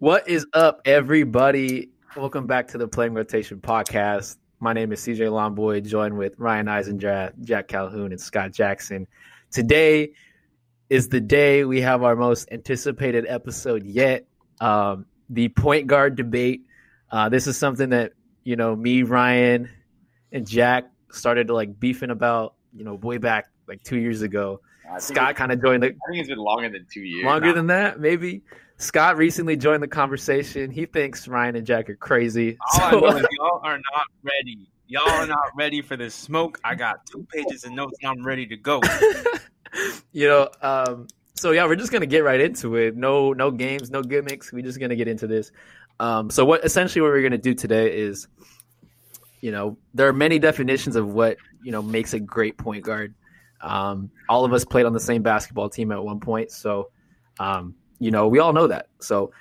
What is up, everybody? Welcome back to the Playing Rotation podcast. My name is CJ Lomboy, joined with Ryan Eisendrath, Jack Calhoun, and Scott Jackson. Today is the day we have our most anticipated episode yet um, the point guard debate. Uh, this is something that, you know, me, Ryan, and Jack started to like beefing about, you know, way back like two years ago. Scott kind of joined the. I think it's been longer than two years. Longer than that, maybe. Scott recently joined the conversation. He thinks Ryan and Jack are crazy. All I know is y'all are not ready. Y'all are not ready for this smoke. I got two pages of notes and I'm ready to go. you know, um, so yeah, we're just gonna get right into it. No, no games, no gimmicks. We're just gonna get into this. Um, so what essentially what we're gonna do today is, you know, there are many definitions of what you know makes a great point guard. Um, all of us played on the same basketball team at one point, so um, you know, we all know that. So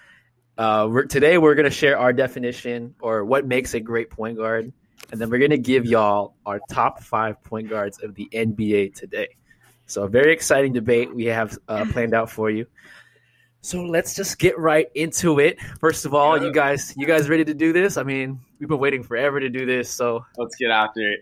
uh, we're, today we're going to share our definition or what makes a great point guard, and then we're going to give y'all our top five point guards of the NBA today. So a very exciting debate we have uh, planned out for you. So let's just get right into it. First of all, you guys, you guys ready to do this? I mean, we've been waiting forever to do this, so let's get after it.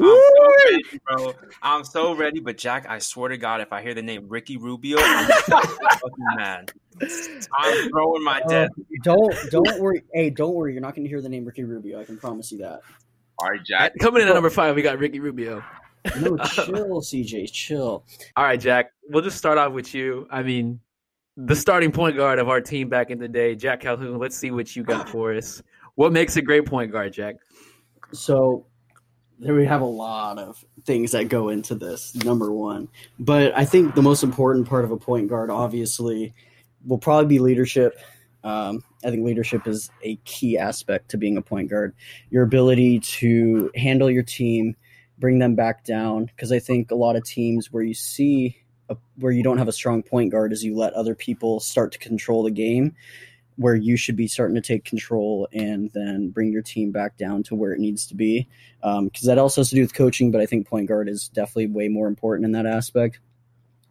I'm so ready, bro. I'm so ready. But Jack, I swear to God, if I hear the name Ricky Rubio, I'm fucking mad. I'm throwing my dead. Uh, don't don't worry. Hey, don't worry. You're not going to hear the name Ricky Rubio. I can promise you that. All right, Jack. Coming in at number five, we got Ricky Rubio. No, chill, CJ, chill. All right, Jack. We'll just start off with you. I mean, the starting point guard of our team back in the day, Jack Calhoun. Let's see what you got for us. What makes a great point guard, Jack? So there we have a lot of things that go into this number one. But i think the most important part of a point guard obviously will probably be leadership. Um, i think leadership is a key aspect to being a point guard. Your ability to handle your team bring them back down because i think a lot of teams where you see a, where you don't have a strong point guard is you let other people start to control the game where you should be starting to take control and then bring your team back down to where it needs to be. Because um, that also has to do with coaching, but I think point guard is definitely way more important in that aspect.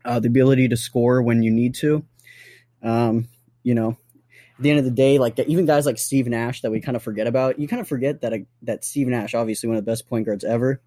Uh, the ability to score when you need to. Um, you know, at the end of the day, like even guys like Steve Nash that we kind of forget about, you kind of forget that a, that Steve Nash, obviously one of the best point guards ever,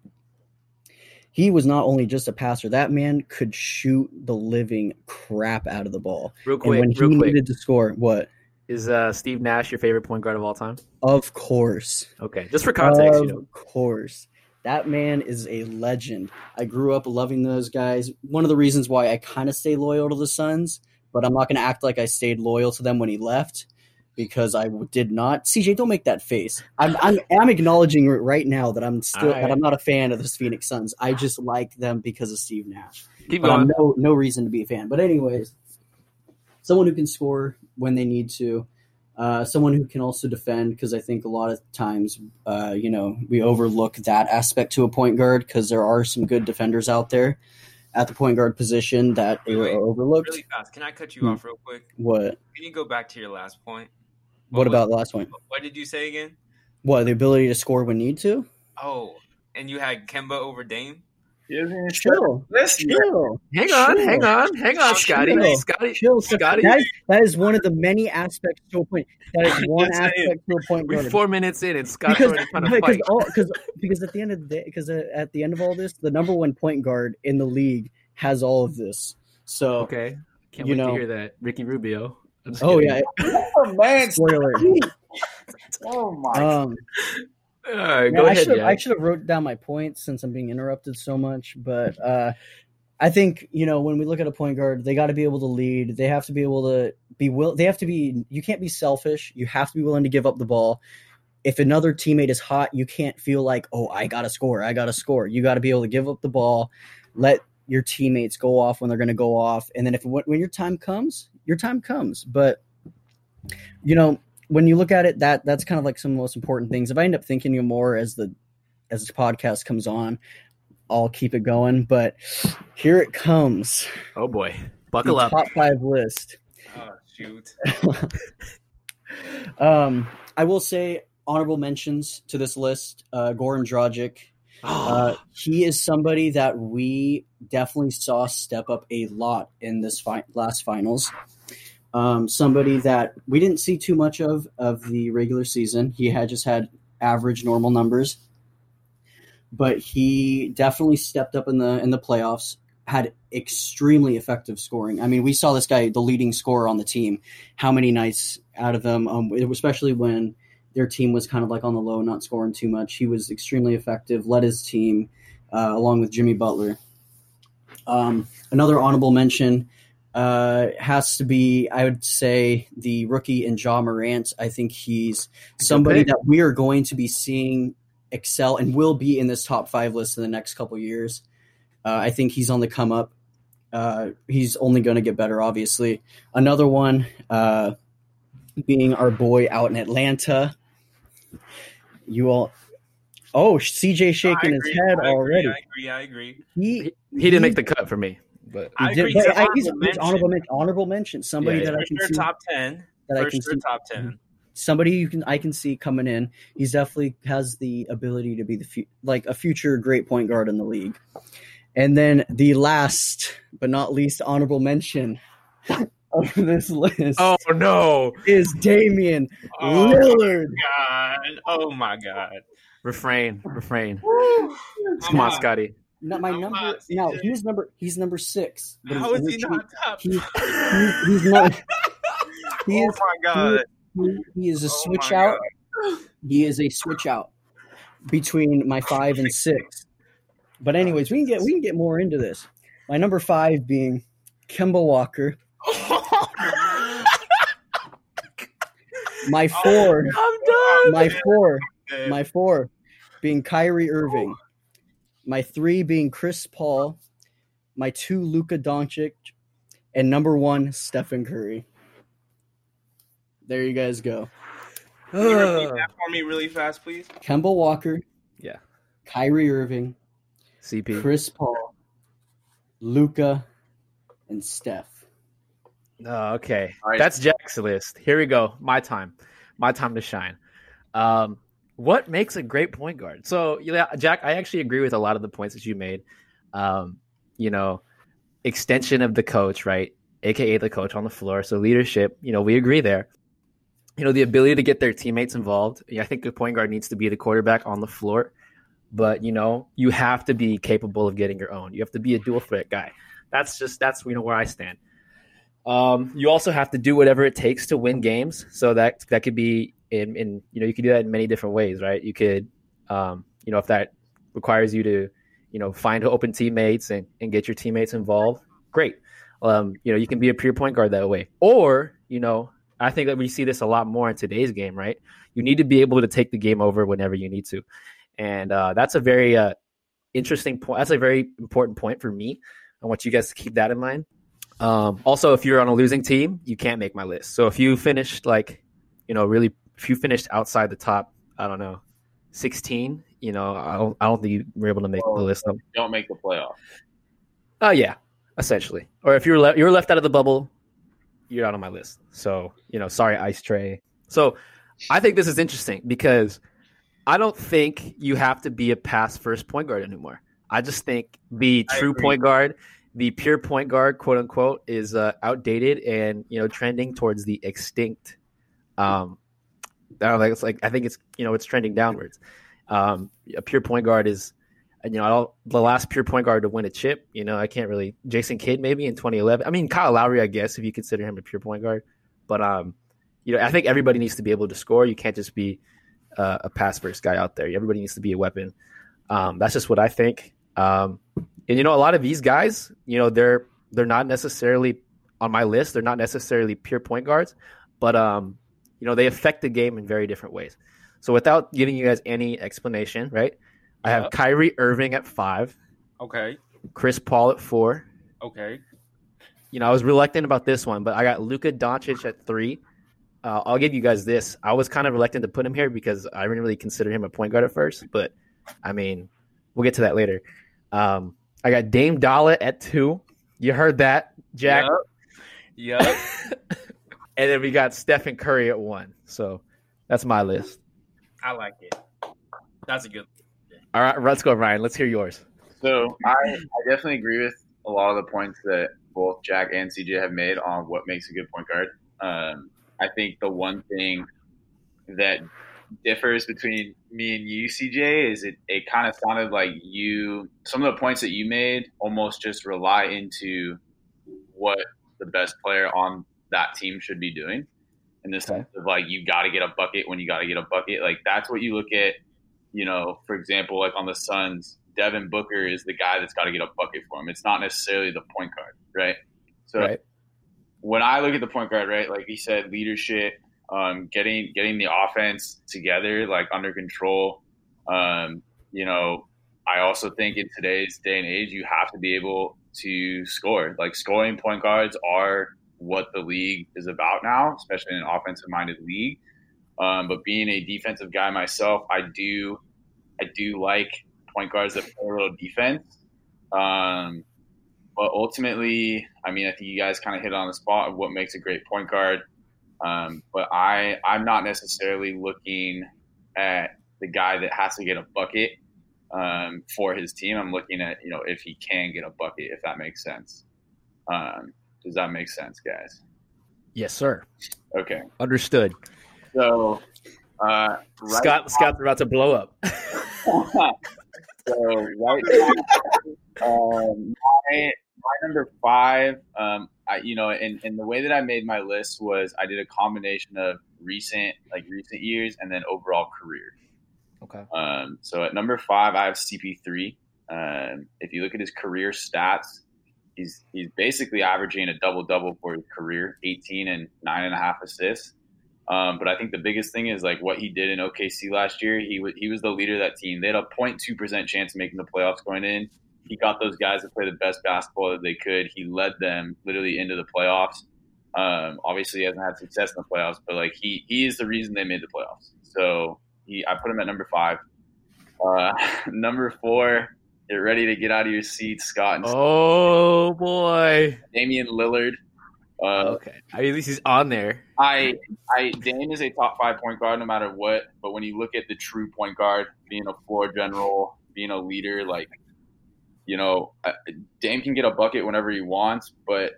he was not only just a passer. That man could shoot the living crap out of the ball. Real quick, and when he needed to score, what? Is uh, Steve Nash your favorite point guard of all time? Of course. Okay, just for context, of you know. course. That man is a legend. I grew up loving those guys. One of the reasons why I kind of stay loyal to the Suns, but I'm not going to act like I stayed loyal to them when he left because I did not. CJ, don't make that face. I'm I'm, I'm acknowledging right now that I'm still right. that I'm not a fan of the Phoenix Suns. I just like them because of Steve Nash. Keep but going. I'm no no reason to be a fan. But anyways, someone who can score when they need to. Uh, someone who can also defend because I think a lot of times, uh, you know, we overlook that aspect to a point guard because there are some good defenders out there at the point guard position that wait, wait, are overlooked. Really fast, can I cut you hmm. off real quick? What? Can you go back to your last point? What, what about the last point? What did you say again? What the ability to score when need to? Oh, and you had Kemba over Dame. Chill. Let's chill. Hang on, chill. hang on, hang on, Scotty. Chill. Scotty, chill. Scotty. That is, that is one of the many aspects to a point. That is one aspect to a point. We're four minutes in, and Scott's because, already trying to because, all, because, because at the end of the day, because uh, at the end of all this, the number one point guard in the league has all of this. So okay, can't you wait know, to hear that, Ricky Rubio. Oh yeah, oh, man, spoiler. oh my. Um, all right, go I ahead. Should, I should have wrote down my points since I'm being interrupted so much, but uh, I think you know when we look at a point guard, they got to be able to lead. They have to be able to be will. They have to be. You can't be selfish. You have to be willing to give up the ball. If another teammate is hot, you can't feel like, oh, I gotta score. I gotta score. You got to be able to give up the ball. Let your teammates go off when they're going to go off, and then if when your time comes, your time comes. But you know, when you look at it, that that's kind of like some of the most important things. If I end up thinking more as the as the podcast comes on, I'll keep it going. But here it comes. Oh boy, buckle the up! Top five list. Oh shoot. um, I will say honorable mentions to this list. Uh, Goran Dragic. Uh, he is somebody that we definitely saw step up a lot in this fi- last finals. Um, somebody that we didn't see too much of of the regular season. He had just had average normal numbers, but he definitely stepped up in the in the playoffs. Had extremely effective scoring. I mean, we saw this guy, the leading scorer on the team. How many nights out of them, um, especially when their team was kind of like on the low, not scoring too much. He was extremely effective, led his team uh, along with Jimmy Butler. Um, another honorable mention uh, has to be, I would say, the rookie in Ja Morant. I think he's somebody that we are going to be seeing excel and will be in this top five list in the next couple years. Uh, I think he's on the come up. Uh, he's only going to get better, obviously. Another one uh, being our boy out in Atlanta. You all, oh, CJ shaking his head I agree, already. I agree. I agree. He, He didn't make the cut for me, but I agree. but He's I- he's, honorable he's honorable, mention, honorable mention. Somebody Yeah, that I can sure, see. top ten. that I can sure, see. top ten. Mm-hmm. somebody you can I can see coming in. He's definitely has the ability to be the fu- like a future great point guard in the league. And then the last but not least honorable mention of this list oh no, is Damian Oh Lillard. God! Oh my God! refrain, refrain. Come on, Scotty. Not my Come number. on, No, CJ. he's number. He's number six. but How he not top? He's, he's, he's not. He oh is. my God! He, he is a Oh switch my out. He is a switch out between my five and six. But anyways, we can get we can get more into this. My number five being Kemba Walker. My four, I'm done. my four, my four being Kyrie Irving. My three being Chris Paul. My two Luka Doncic, and number one Stephen Curry. There you guys go. Can you repeat that for me really fast, please? Kemba Walker. Yeah. Kyrie Irving. CP. Chris Paul, Luka, and Steph. Oh, okay. All right. That's Jack's list. Here we go. My time. My time to shine. Um, what makes a great point guard? So, yeah, Jack, I actually agree with a lot of the points that you made. Um, you know, extension of the coach, right? AKA the coach on the floor. So, leadership, you know, we agree there. You know, the ability to get their teammates involved. I think the point guard needs to be the quarterback on the floor. But, you know, you have to be capable of getting your own. You have to be a dual threat guy. That's just, that's, you know, where I stand. Um, you also have to do whatever it takes to win games. So that that could be in, in you know you could do that in many different ways, right? You could, um, you know, if that requires you to, you know, find open teammates and, and get your teammates involved, great. Um, you know, you can be a pure point guard that way. Or, you know, I think that we see this a lot more in today's game, right? You need to be able to take the game over whenever you need to, and uh, that's a very uh, interesting point. That's a very important point for me. I want you guys to keep that in mind. Um, also, if you're on a losing team, you can't make my list. So if you finished like, you know, really, if you finished outside the top, I don't know, 16, you know, I don't, I don't think you were able to make the list. Don't make the playoff. oh yeah, essentially. Or if you're you're left out of the bubble, you're out on my list. So you know, sorry, Ice Trae. So I think this is interesting because I don't think you have to be a pass first point guard anymore. I just think the I true agree. point guard, the pure point guard, quote unquote, is uh, outdated and you know trending towards the extinct. Um, I don't think it's like I think it's you know it's trending downwards. Um, a pure point guard is, you know, the last pure point guard to win a chip. You know, I can't really Jason Kidd maybe in 2011. I mean Kyle Lowry, I guess if you consider him a pure point guard, but um, you know, I think everybody needs to be able to score. You can't just be uh, a pass first guy out there. Everybody needs to be a weapon. Um, that's just what I think. Um, and you know, a lot of these guys, you know, they're they're not necessarily on my list. They're not necessarily pure point guards, but um, you know, they affect the game in very different ways. So without giving you guys any explanation, right? I have Yep. Kyrie Irving at five, Okay. Chris Paul at four. Okay. You know, I was reluctant about this one, but I got Luka Doncic at three. Uh, I'll give you guys this. I was kind of reluctant to put him here because I didn't really consider him a point guard at first, but I mean, we'll get to that later. Um, I got Dame Dolla at two. You heard that, Jack. Yup. Yup. And then we got Stephen Curry at one. So that's my list. I like it. That's a good. All right, let's go, Ryan. Let's hear yours. So I, I definitely agree with a lot of the points that both Jack and CJ have made on what makes a good point guard. Um, I think the one thing that differs between me and you, CJ, is it, it kind of sounded like you, some of the points that you made almost just rely into what the best player on that team should be doing. In the sense of like, you got to get a bucket when you got to get a bucket. Like, that's what you look at, you know, for example, like on the Suns, Devin Booker is the guy that's got to get a bucket for him. It's not necessarily the point guard, right? So Right. when I look at the point guard, right, like he said, leadership, um, getting getting the offense together, like under control. Um, you know, I also think in today's day and age, you have to be able to score. Like scoring point guards are what the league is about now, especially in an offensive minded league. Um, but being a defensive guy myself, I do I do like point guards that play a little defense. Um, but ultimately, I mean, I think you guys kind of hit on the spot of what makes a great point guard. Um, but I, I'm not necessarily looking at the guy that has to get a bucket um, for his team. I'm looking at, you know, if he can get a bucket, if that makes sense. Um, does that make sense, guys? Yes, sir. Okay. Understood. So, uh, right Scott Scott's about to blow up. so right now, um, my, my number five, um, I, you know, and, and the way that I made my list was I did a combination of recent, like recent years, and then overall career. Okay. Um, so at number five, I have CP3. Um, if you look at his career stats, he's he's basically averaging a double double for his career, 18 and nine and a half assists. Um, but I think the biggest thing is like what he did in OKC last year. He was he was the leader of that team. They had a 0.2 percent chance of making the playoffs going in. He got those guys to play the best basketball that they could. He led them literally into the playoffs. Um, obviously, he hasn't had success in the playoffs, but like he he is the reason they made the playoffs. So he I put him at number five. Uh, number four, get ready to get out of your seat, Scott Oh boy. Damian Lillard. Uh, Okay. At least he's on there. I, I, Dame is a top five point guard no matter what. But when you look at the true point guard, being a floor general, being a leader, like, you know, uh, Dame can get a bucket whenever he wants. But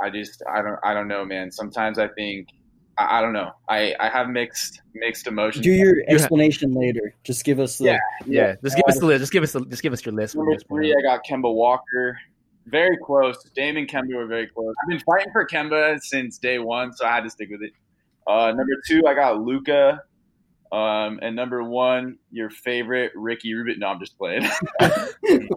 I just, I don't, I don't know, man. Sometimes I think, I, I don't know. I, I have mixed, mixed emotions. Do your ha- explanation later. Just give us the. Yeah. Yeah. Just give us the list. Just give us the, just give us your list Number this three. I got Kemba Walker. Very close. Dame and Kemba were very close. I've been fighting for Kemba since day one, so I had to stick with it. Uh, number two, I got Luka. Um, and number one, your favorite Ricky Rubio. No, I'm just playing. Steph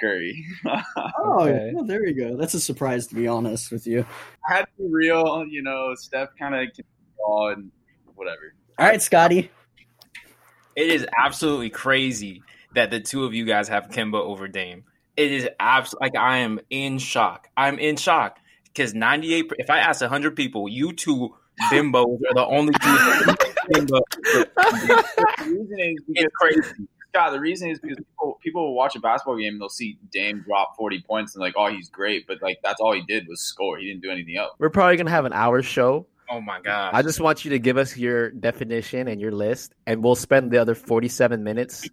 Curry. Oh, Okay. well, there you go. That's a surprise, to be honest with you. I had to be real. You know, Steph kind of can ball and whatever. All right, Scotty. It is absolutely crazy that the two of you guys have Kemba over Dame. It is absolutely like I am in shock. I'm in shock because 98. If I ask 100 people, you two bimbos are the only two. Kemba. The reason is because crazy. Scott, the reason is because people people will watch a basketball game and they'll see Dame drop forty points and like, oh, he's great, but like that's all he did was score. He didn't do anything else. We're probably gonna have an hour show. Oh my god! I just want you to give us your definition and your list, and we'll spend the other forty-seven minutes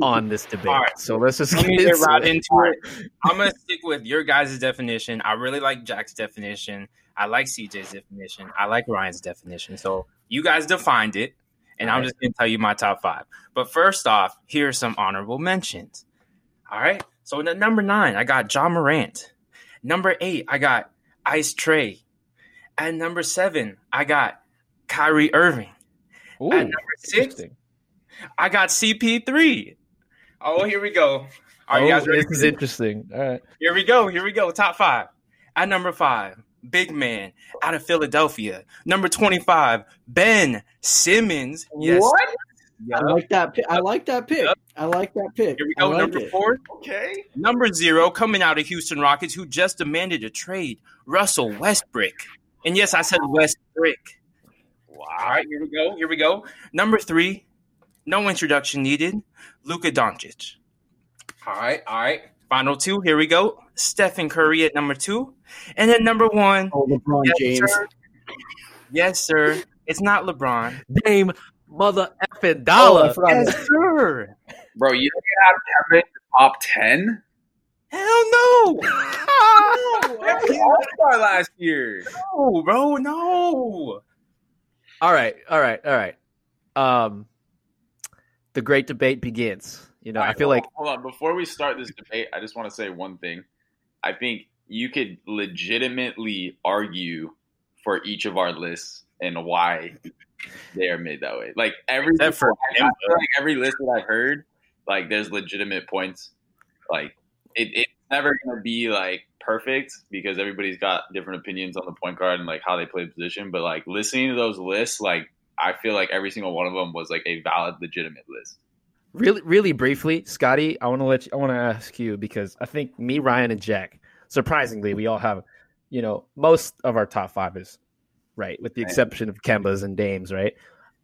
on this debate. All right. So let's just Let get, me get into right it. into it. I'm gonna stick with your guys' definition. I really like Jack's definition. I like CJ's definition. I like Ryan's definition. So you guys defined it, and I'm just gonna tell you my top five. But first off, here are some honorable mentions. All right. So in at number nine, I got Ja Morant. Number eight, I got Ice Trae. At number seven, I got Kyrie Irving. Ooh, At number six. I got CP3. Oh, here we go. Are you Oh, guys ready? This is interesting. All right. Here we go. Here we go. Top five. At number five, big man out of Philadelphia. Number 25, Ben Simmons. Yes. What? Yup. I like that. Pick. I like that pick. Yep. I like that pick. Here we go. like number it. four, Okay. number zero, coming out of Houston Rockets, who just demanded a trade, Russell Westbrook. And yes, I said Westbrook. All right, here we go. Here we go. Number three, no introduction needed, Luka Doncic. All right, all right. Final two, here we go. Stephen Curry at number two. And then number one, Oh, LeBron yes, James. sir. Yes, sir. It's not LeBron. Dame mother effing Oh, Dolla. forgot Yes, sir. Bro, you don't have Kemba in the top ten? Hell no. no. All star last year. No, bro, no. All right, all right, all right. Um, the great debate begins. You know, I feel like hold on before we start this debate. I just want to say one thing. I think you could legitimately argue for each of our lists and why they are made that way. Like every Except for I, I feel like every list that I've heard, like there's legitimate points. Like it, it's never gonna be like perfect because everybody's got different opinions on the point guard and like how they play the position. But like listening to those lists, like I feel like every single one of them was like a valid, legitimate list. Really, really briefly, Scotty. I want to let you, I want to ask you because I think me, Ryan, and Jack, surprisingly, we all have, you know, most of our top five is right, with the exception of Kemba's and Dames, right?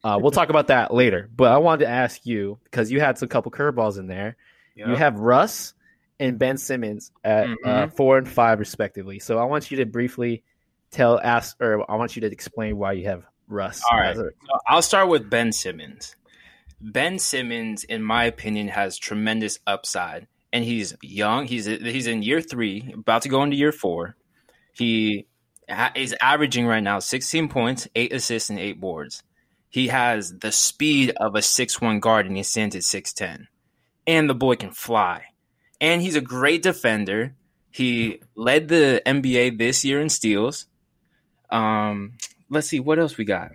Uh, we'll talk about that later. But I wanted to ask you because you had some couple curveballs in there. You have Russ and Ben Simmons at uh, Mhm. four and five respectively. So I want you to briefly tell, ask, or I want you to explain why you have Russ. All right. a- So I'll start with Ben Simmons. Ben Simmons, in my opinion, has tremendous upside, and he's young. He's he's in year three, about to go into year four. He is averaging right now 16 points, eight assists, and eight boards. He has the speed of a six one guard, and he stands at six ten. And the boy can fly, and he's a great defender. He led the NBA this year in steals. Um, let's see what else we got.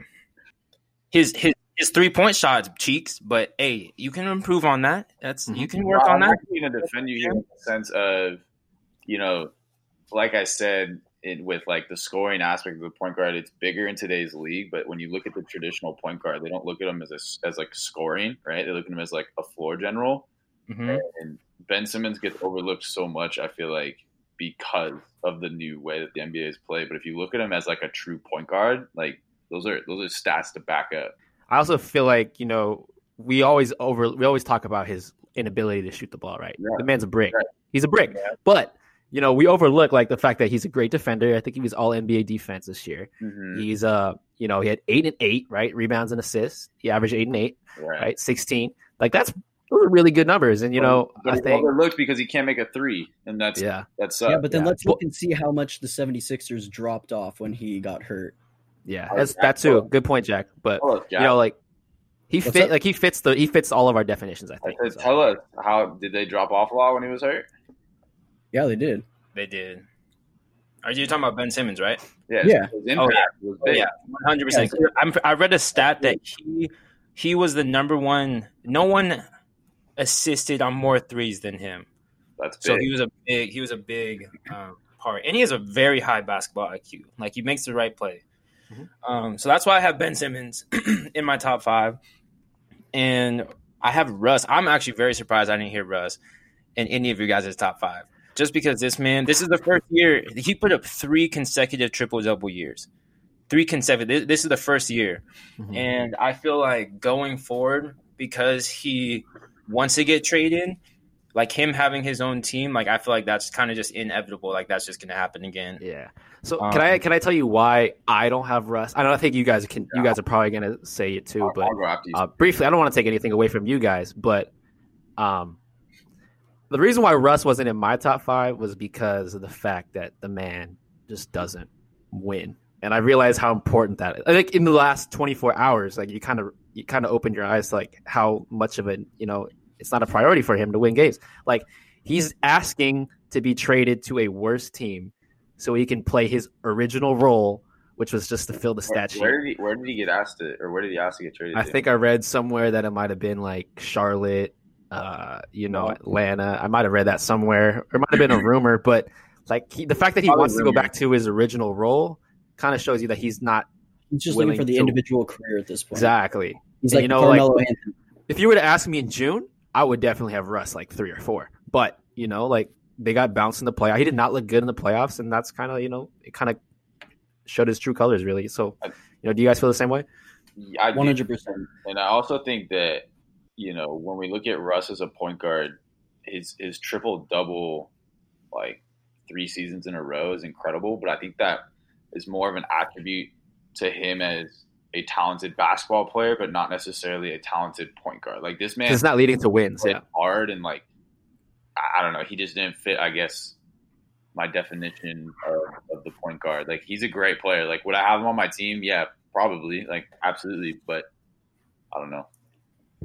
His his his three point shots cheeks, but hey, you can improve on that. That's you can work Well, on I'm that. actually going to defend you here in the sense of, you know, like I said, it, with like the scoring aspect of the point guard, it's bigger in today's league. But when you look at the traditional point guard, they don't look at him as a, as like scoring, right? They look at him as like a floor general. Mhm. And Ben Simmons gets overlooked so much. I feel like because of the new way that the NBA is played. But if you look at him as like a true point guard, like those are those are stats to back up. I also feel like you know we always over we always talk about his inability to shoot the ball. Right, Yeah. the man's a brick. Right. He's a brick, but you know we overlook like the fact that he's a great defender. I think he was All NBA defense this year. Mhm. He's uh you know he had eight and eight right rebounds and assists. He averaged eight and eight Right. right sixteen. Like that's those are really good numbers. And you know but I he's think overlooked because he can't make a three, and that's yeah that's yeah, but then yeah. let's look and see how much the 76ers dropped off when he got hurt. Yeah Oh, that's Jack, that too. Good point, Jack. But Tell us, you know like he What's fit up? like he fits the he fits all of our definitions. I I think. said, So, tell us how did they drop off a lot when he was hurt? Yeah, they did. They did. Are you talking about Ben Simmons, right? Yeah, Yeah. his impact was Oh big. yeah, one hundred percent. I'm I read a stat that he he was the number one. No one assisted on more threes than him. That's big. So he was a big he was a big um, part, and he has a very high basketball IQ. Like he makes the right play. Mhm. Um, so that's why I have Ben Simmons in my top five, and I have Russ. I'm actually very surprised I didn't hear Russ in any of you guys' top five. Just because this man, this is the first year he put up three consecutive triple double years, three consecutive. This is the first year, Mhm. and I feel like going forward because he wants to get traded, like him having his own team, like I feel like that's kind of just inevitable. Like that's just gonna happen again. Yeah. So Um, can I can I tell you why I don't have Russ? I don't think you guys can. You guys are probably gonna say it too, I'll, but I'll go after you. uh, briefly, I don't want to take anything away from you guys, but um, the reason why Russ wasn't in my top five was because of the fact that the man just doesn't win, and I realized how important that is. I think in the last 24 hours, like you kind of you kind of opened your eyes to like how much of it, you know, it's not a priority for him to win games. Like he's asking to be traded to a worse team so he can play his original role, which was just to fill the where, stat sheet. where did he where did he get asked to or where did he ask to get traded? I to? think I read somewhere that it might have been like Charlotte, uh, you know. Atlanta. I might have read that somewhere, or it might have been a rumor. But like he, the fact that he Probably wants to go back to his original role kind of shows you that he's not He's just looking for the to- individual career at this point. exactly. He's And like you know, Carmelo like- Anthony. If you were to ask me in June, I would definitely have Russ like three or four. But you know, like they got bounced in the playoff. He did not look good in the playoffs, and that's kind of you know it kind of showed his true colors really. So you know, do you guys feel the same way? Yeah, I do. One hundred percent. And I also think that you know when we look at Russ as a point guard, his his triple double like three seasons in a row is incredible. But I think that is more of an attribute to him as a talented basketball player, but not necessarily a talented point guard. Like this man It's not leading to wins. Yeah, hard and like I, I don't know. He just didn't fit. I guess my definition of, of the point guard. Like he's a great player. Like would I have him on my team? Yeah, probably. Like absolutely. But I don't know.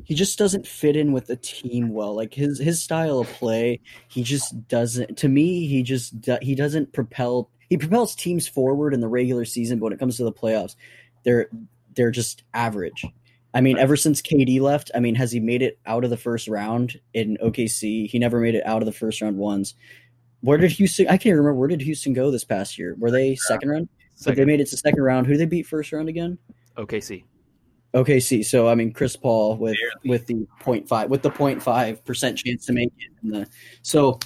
he just doesn't fit in with the team well. Like his his style of play, he just doesn't. To me, he just he doesn't propel. He propels teams forward in the regular season, but when it comes to the playoffs, they're they're just average. I mean, ever since KD left, I mean, has he made it out of the first round in OKC? He never made it out of the first round once. Where did Houston? I can't remember. Where did Houston go this past year? Were they second round? But they made it to second round. Who did they beat first round again? OKC. OKC. So I mean, Chris Paul with Barely. with the 0.5 with the 0.5 percent chance to make it. In the, so,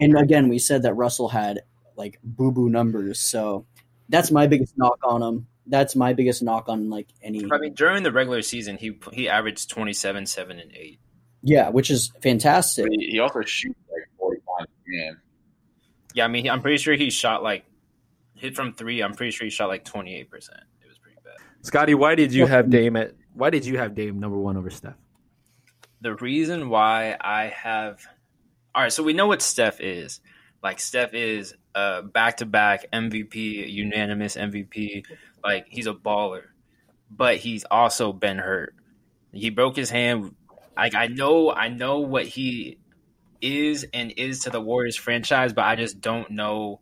and again, we said that Russell had like boo boo numbers. So that's my biggest knock on him. That's my biggest knock on like any. I mean, during the regular season, he he averaged 27, 7, and 8. Yeah, which is fantastic. But he, he also shoots like forty times a game. Yeah, I mean, I'm pretty sure he shot like hit from three. I'm pretty sure he shot like 28. percent It was pretty bad. Scotty, why did you have Dame at? Why did you have Dame number one over Steph? The reason why I have, all right, so we know what Steph is. Like Steph is a back-to-back MVP, unanimous MVP. Like he's a baller, but he's also been hurt. He broke his hand. Like I know, I know what he is and is to the Warriors franchise, but I just don't know.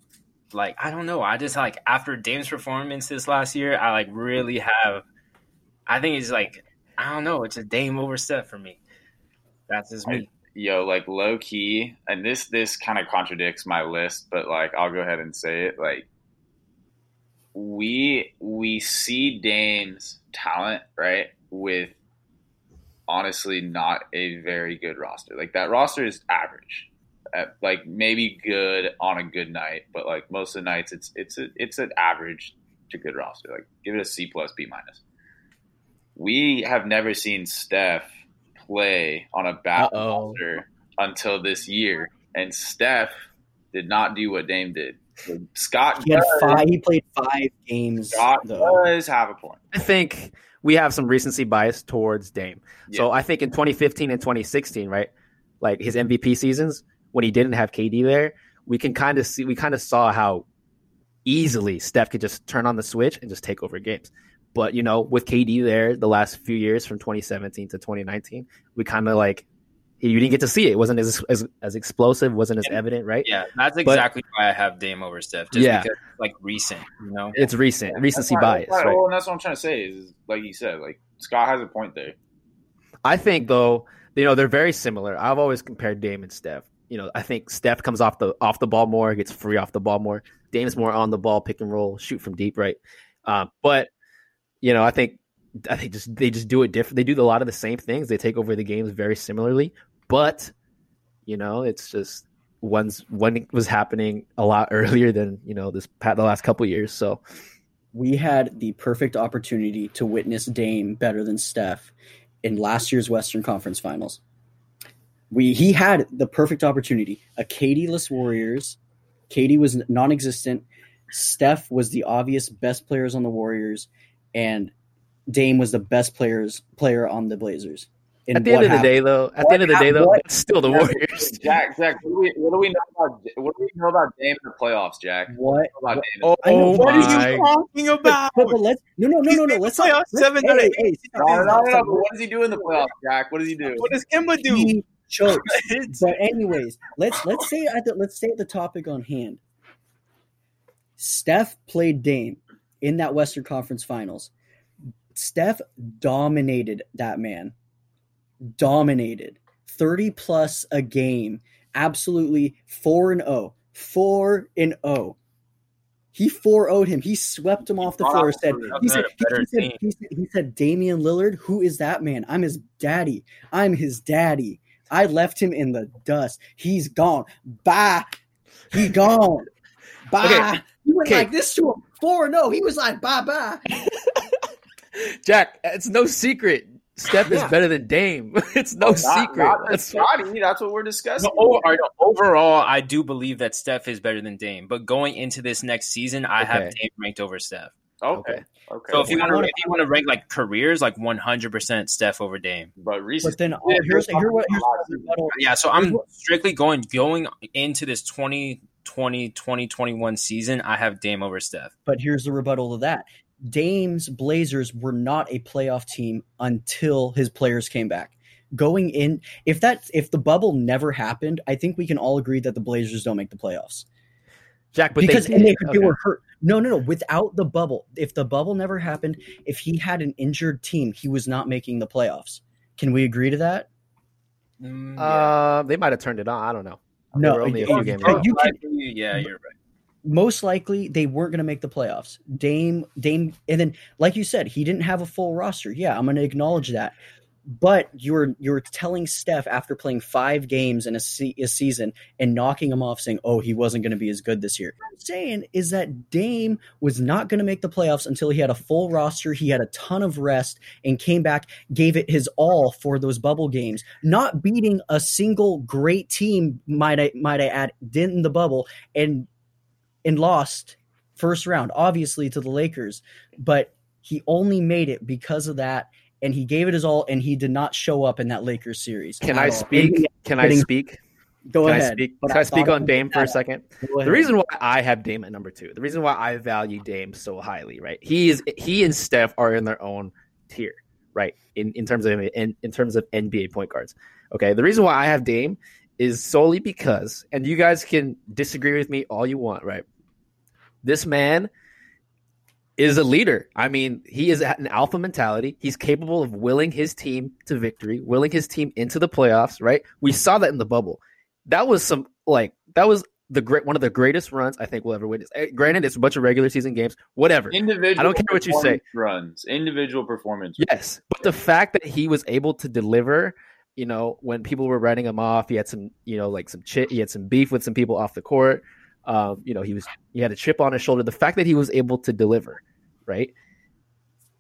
Like I don't know. I just like after Dame's performance this last year, I like really have. I think it's like I don't know. It's a Dame over Steph for me. That's just me. Yo, like low key, and this this kind of contradicts my list, but like I'll go ahead and say it. Like we we see Dame's talent right with honestly not a very good roster. Like that roster is average. At, like maybe good on a good night, but like most of the nights it's it's a, it's an average to good roster. Like give it a C plus B minus. We have never seen Steph play on a bad roster until this year, and Steph did not do what Dame did. Scott He does, five. He played five games. Scott Though. does have a point. I think we have some recency bias towards Dame. So I think in 2015 and 2016, right, like his MVP seasons when he didn't have KD there, we can kind of see we kind of saw how easily Steph could just turn on the switch and just take over games. But you know, with KD there, the last few years from 2017 to 2019, we kind of like you didn't get to see it. It wasn't as as, as explosive, wasn't as Yeah. evident, right? Yeah, that's exactly why I have Dame over Steph. Just Yeah. because like recent, you know. It's recent, recency That's why- bias, that's why- right? Well, and that's what I'm trying to say is, like you said, like Scott has a point there. I think though, you know, they're very similar. I've always compared Dame and Steph. You know, I think Steph comes off the off the ball more, gets free off the ball more. Dame's more on the ball, pick and roll, shoot from deep, right? Um, but you know, I think I think just they just do it different. They do a lot of the same things. They take over the games very similarly, but you know, it's just one's one was happening a lot earlier than you know this the last couple years. So we had the perfect opportunity to witness Dame better than Steph in last year's Western Conference Finals. We he had the perfect opportunity. A KD-less Warriors. KD was non-existent. Steph was the obvious best players on the Warriors, and Dame was the best players player on the Blazers. And at the end what of the happened? day, though, at What the end of the day, though, hap- it's still the Warriors. Jack, Jack, what do we, what do we know about what do we know about Dame in the playoffs, Jack? what? What do we about Dame Oh, What What are are you you talking about? But, but let's no no no no no let's the playoffs let's- seven hey, out hey, eight. No, no, no, no, what does he do in the playoffs, Jack? What does he do? What does Kemba do? He chokes. But anyways, let's let's say at the, let's stay at the topic on hand. Steph played Dame in that Western Conference Finals. Steph dominated that man. Dominated. 30 plus a game. Absolutely 4 and 0. 4 and 0. He 4 0'd him. He swept him off the floor. Said he said, he, said, he said he said Damian Lillard, who is that man? I'm his daddy. I'm his daddy. I left him in the dust. He's gone. Bye. He gone. Bye. Okay. He went Okay. like this to him. Four no. Oh. He was like bye bye. Jack, it's no secret. Steph is better than Dame. It's no oh, Not- secret. Not, not That's Scotty. That's what we're discussing. No, over, no, overall, I do believe that Steph is better than Dame. But going into this next season, I have Dame ranked over Steph. Okay. Okay. So if you want to, if you want to rank like careers, like 100 percent Steph over Dame. but recent. But then oh, here's here what here's what rebuttal- Yeah, so I'm strictly going going into this 2020 2021 season. I have Dame over Steph. But here's the rebuttal to that. Dame's Blazers were not a playoff team until his players came back. Going in, if that if the bubble never happened, I think we can all agree that the Blazers don't make the playoffs Jack, but because they, and did. they, they were hurt. No, no, no. Without the bubble, if the bubble never happened, if he had an injured team, he was not making the playoffs. Can we agree to that? Mm, Uh, they might have turned it on. I don't know. No, only a few games you can- yeah, you're right. Most likely they weren't going to make the playoffs. Dame, Dame, and then like you said, he didn't have a full roster. Yeah, I'm going to acknowledge that. But you're you're telling Steph after playing five games in a, se- a season and knocking him off, saying, "Oh, he wasn't going to be as good this year." What I'm saying is that Dame was not going to make the playoffs until he had a full roster. He had a ton of rest and came back, gave it his all for those bubble games, not beating a single great team. Might I might I add? Did in the bubble and and lost first round, obviously to the Lakers, but he only made it because of that, and he gave it his all, and he did not show up in that Lakers series. Can I speak? Can I speak? Go Can ahead. I speak? Can I speak on Dame for a second? The reason why I have Dame at number two, the reason why I value Dame so highly, right? He is he and Steph are in their own tier, right? In in terms of in, in terms of NBA point guards. Okay. The reason why I have Dame is solely because, and you guys can disagree with me all you want, right? This man is a leader. I mean, he is at an alpha mentality. He's capable of willing his team to victory, willing his team into the playoffs, right? We saw that in the bubble. That was some like that was the great one of the greatest runs I think we'll ever witness. Eh, Granted, it's a bunch of regular season games, whatever. Individual I don't care what you say. Runs. Individual performance. Yes, but the fact that he was able to deliver, you know, when people were writing him off, he had some, you know, like some chip, he had some beef with some people off the court. Um, you know, he was he had a chip on his shoulder. The fact that he was able to deliver, right,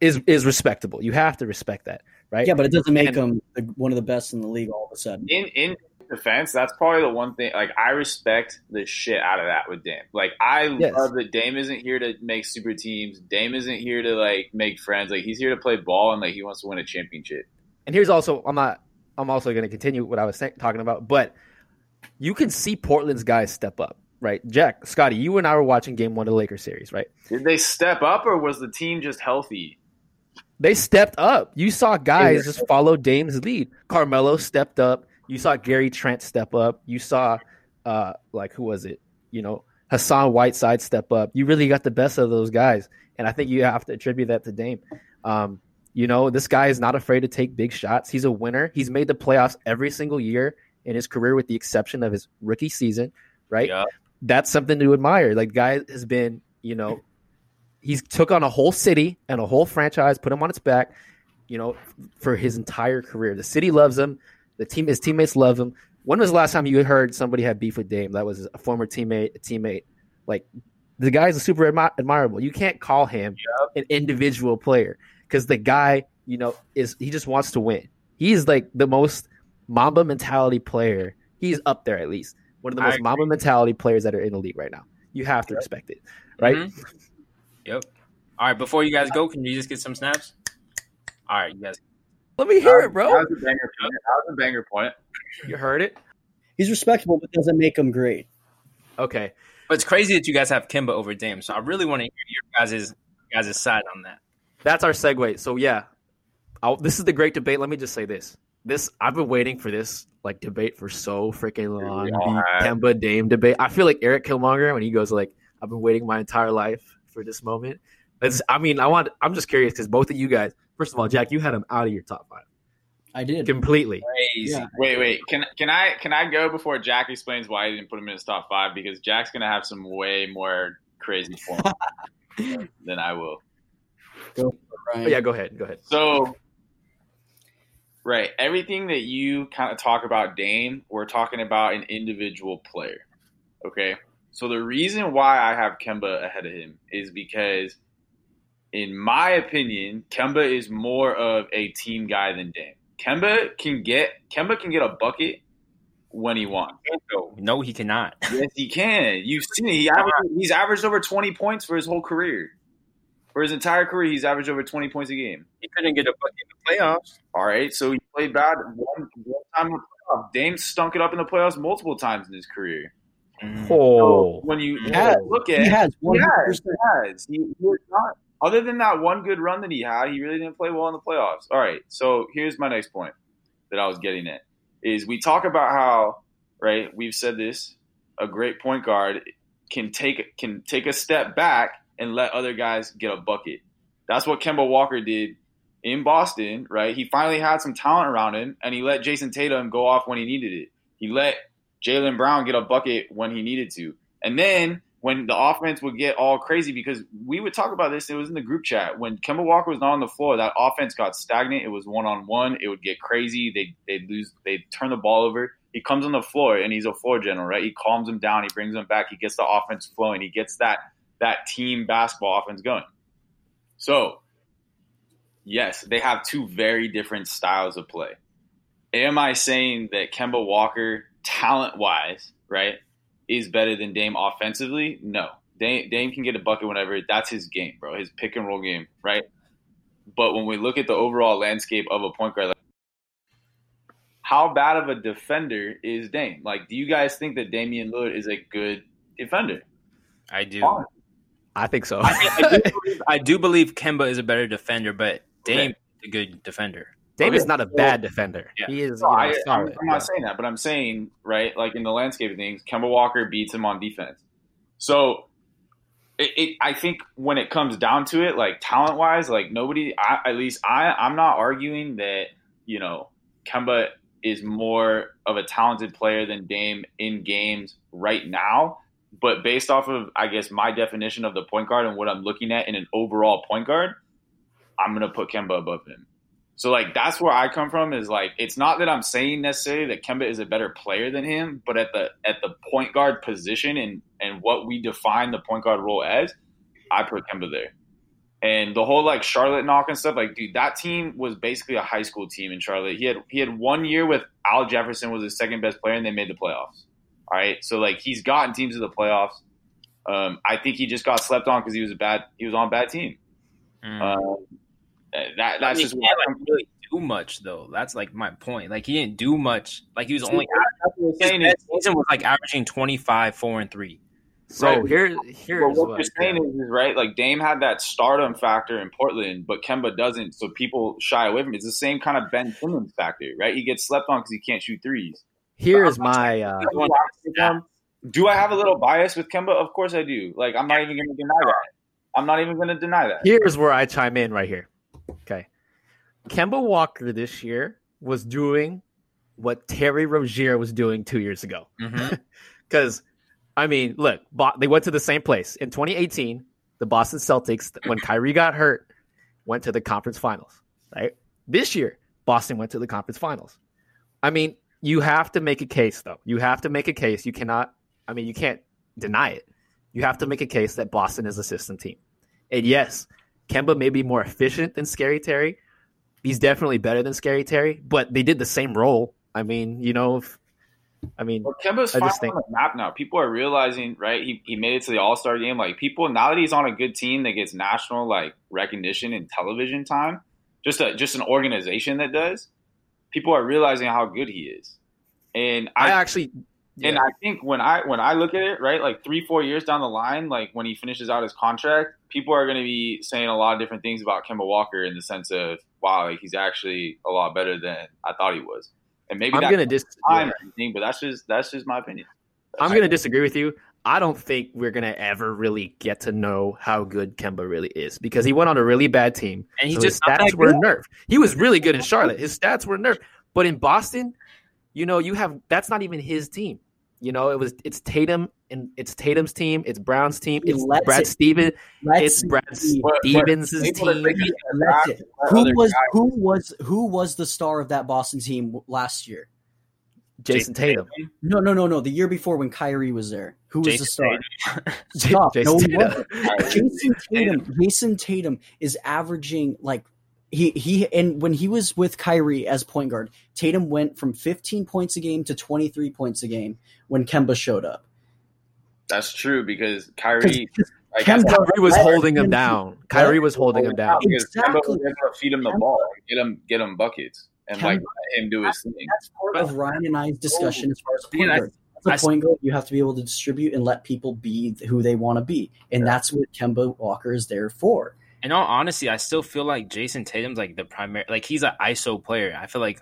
is is respectable. You have to respect that, right? Yeah, but it doesn't make And- him one of the best in the league all of a sudden. In in defense, that's probably the one thing. Like I respect the shit out of that with Dame. Like I Yes. love that Dame isn't here to make super teams. Dame isn't here to like make friends. Like he's here to play ball and like he wants to win a championship. And here's also I'm not I'm also going to continue what I was saying, talking about, but you can see Portland's guys step up, right? Jack, Scotty, you and I were watching Game One of the Lakers series, right? Did they step up or was the team just healthy? They stepped up. You saw guys just follow Dame's lead. Carmelo stepped up. You saw Gary Trent step up. You saw, uh, like who was it? You know, Hassan Whiteside step up. You really got the best of those guys, and I think you have to attribute that to Dame. Um, you know, this guy is not afraid to take big shots. He's a winner. He's made the playoffs every single year in his career, with the exception of his rookie season. Right? Yeah. That's something to admire. Like, guy has been, you know, he's took on a whole city and a whole franchise, put him on its back, you know, for his entire career. The city loves him. The team, his teammates love him. When was the last time you heard somebody had beef with Dame? That was a former teammate, a teammate. Like the guy's a super admi- admirable. You can't call him an individual player because the guy, you know, is he just wants to win. He's like the most Mamba mentality player. He's up there at least. One of the most agree. Mamba mentality players that are in the league right now. You have to respect it, right? Mhm. Yep. All right. Before you guys go, can you just get some snaps? All right, you guys. Let me hear it, That bro. was a banger point. That was a banger point. You heard it. He's respectable, but doesn't make him great. Okay. But it's crazy that you guys have Kemba over Dame. So I really want to hear your guys' guys' side on that. That's our segue. So yeah, I'll, this is the great debate. Let me just say this: this I've been waiting for this like debate for so freaking long. We all The. Kemba Dame debate. I feel like Eric Killmonger when he goes like, "I've been waiting my entire life for this moment." It's, I mean, I want. I'm just curious because both of you guys. First of all, Jack, you had him out of your top five I did. completely. Crazy. Yeah. Wait, wait. Can can I can I go before Jack explains why he didn't put him in his top five? Because Jack's gonna have some way more crazy form than I will. Ryan. Oh, yeah, go ahead. Go ahead. So, right, everything that you kind of talk about Dame, we're talking about an individual player. Okay, so the reason why I have Kemba ahead of him is because, in my opinion, Kemba is more of a team guy than Dame. Kemba can get Kemba can get a bucket when he wants. No, he cannot. Yes, he can. You've seen it. He averaged, he's averaged over twenty points for his whole career. For his entire career, he's averaged over 20 points a game. He couldn't get a bucket in the playoffs. All right, so he played bad one, one time in the playoffs. Dame stunk it up in the playoffs multiple times in his career. Mm. Oh, When you He has. look at He has He one has. He has. He, he not. Other than that one good run that he had, he really didn't play well in the playoffs. All right. So here's my next point that I was getting at is we talk about how right we've said this a great point guard can take can take a step back and let other guys get a bucket. That's what Kemba Walker did in Boston, right? He finally had some talent around him, and he let Jayson Tatum go off when he needed it. He let Jaylen Brown get a bucket when he needed to. And then when the offense would get all crazy, because we would talk about this, it was in the group chat. When Kemba Walker was not on the floor, that offense got stagnant. It was one on one. It would get crazy. They they'd lose. They'd turn the ball over. He comes on the floor and he's a floor general, right? He calms them down. He brings them back. He gets the offense flowing. He gets that that team basketball offense going. So, yes, they have two very different styles of play. Am I saying that Kemba Walker, talent wise, right, is better than Dame offensively? No. Dame, Dame can get a bucket whenever. That's his game, bro. His pick and roll game, right? But when we look at the overall landscape of a point guard, like, how bad of a defender is Dame? Like, do you guys think that Damian Lillard is a good defender? I do. Fine. I think so. I, I, do believe, I do believe Kemba is a better defender, but Dame is a good defender. Dame Okay, is not a so- bad defender. Yeah. He is No, you know, I, I'm, solid. I'm not saying that, but I'm saying right, like in the landscape of things, Kemba Walker beats him on defense. So, it, it I think when it comes down to it, like talent wise, like nobody, I, at least I, I'm not arguing that you know Kemba is more of a talented player than Dame in games right now. But based off of, I guess, my definition of the point guard and what I'm looking at in an overall point guard, I'm gonna put Kemba above him. So like that's where I come from is like it's not that I'm saying necessarily that Kemba is a better player than him, but at the at the point guard position and and what we define the point guard role as, I put Kemba there. And the whole like Charlotte knock and stuff, like dude, that team was basically a high school team in Charlotte. He had he had one year with Al Jefferson was his second best player and they made the playoffs. All right, so like he's gotten teams to the playoffs. Um, I think he just got slept on because he was a bad he was on a bad team. Mm. Um, that I that's mean, just what I like really do much though. That's like my point. Like he didn't do much. Like he was only that's what I'm his saying best is, season was like averaging twenty five, four and three. so Right. here, But here's what what. you're saying is, is right. Like Dame had that stardom factor in Portland, but Kemba doesn't. So people shy away from it. It's the same kind of Ben Simmons factor, right? He gets slept on because he can't shoot threes. Here's my. Uh, Do I have a little bias with Kemba? Of course I do. Like I'm not even going to deny that. I'm not even going to deny that. here's where I chime in right here. Okay, Kemba Walker this year was doing what Terry Rozier was doing two years ago. Mm-hmm. Because, I mean, look, Bo- they went to the same place in 2018. The Boston Celtics, when Kyrie got hurt, went to the conference finals. Right this year, Boston went to the conference finals. I mean, you have to make a case, though. You have to make a case. You cannot. I mean, you can't deny it. You have to make a case that Boston is a system team. And yes, Kemba may be more efficient than Scary Terry. He's definitely better than Scary Terry, but they did the same role. I mean, you know, if, I mean, Well, Kemba's I just think- on the map now. People are realizing, right? He, he made it to the All Star game. Like people now that he's on a good team that gets national like recognition and television time, just a just an organization that does. People are realizing how good he is, and I I, actually, and. I think when I when I look at it, right, like three four years down the line, like when he finishes out his contract, people are going to be saying a lot of different things about Kemba Walker in the sense of wow, like he's actually a lot better than I thought he was, and maybe I'm that's gonna dis- yeah. anything, but that's just that's just my opinion. I'm gonna disagree with you. I don't think we're gonna ever really get to know how good Kemba really is because he went on a really bad team And he's so just his not stats were good. nerfed. He was really good in Charlotte. His stats were nerfed, but in Boston, you know, you have that's not even his team. You know, it was it's Tatum and it's Tatum's team, it's Brown's team, it's Brad it- Steven, it's Brad see. But- but Stevens' team. take it Let's back see. to Who was who was who was the star of that Boston team last year? Jayson Tatum. No, no, no, no. The year before when Kyrie was there, who was the star? Stop. Jayson No, Tatum. Jayson Tatum. Jayson Tatum is averaging like he he and when he was with Kyrie as point guard, Tatum went from 15 points a game to 23 points a game when Kemba showed up. That's true because Kyrie. I guess Kemba- Kyrie was Let holding him him- down. Kyrie was holding him down. because Kemba Exactly. was able to feed him the ball, get him get him buckets, and like let him do his thing. That's part of Ryan and I's discussion as far as oh, a point Man, I- guard. As I- a point guard, you have to be able to distribute and let people be who they want to be, and that's what Kemba Walker is there for. In all honesty, I still feel like Jayson Tatum's like the primary, like he's an ISO player. I feel like,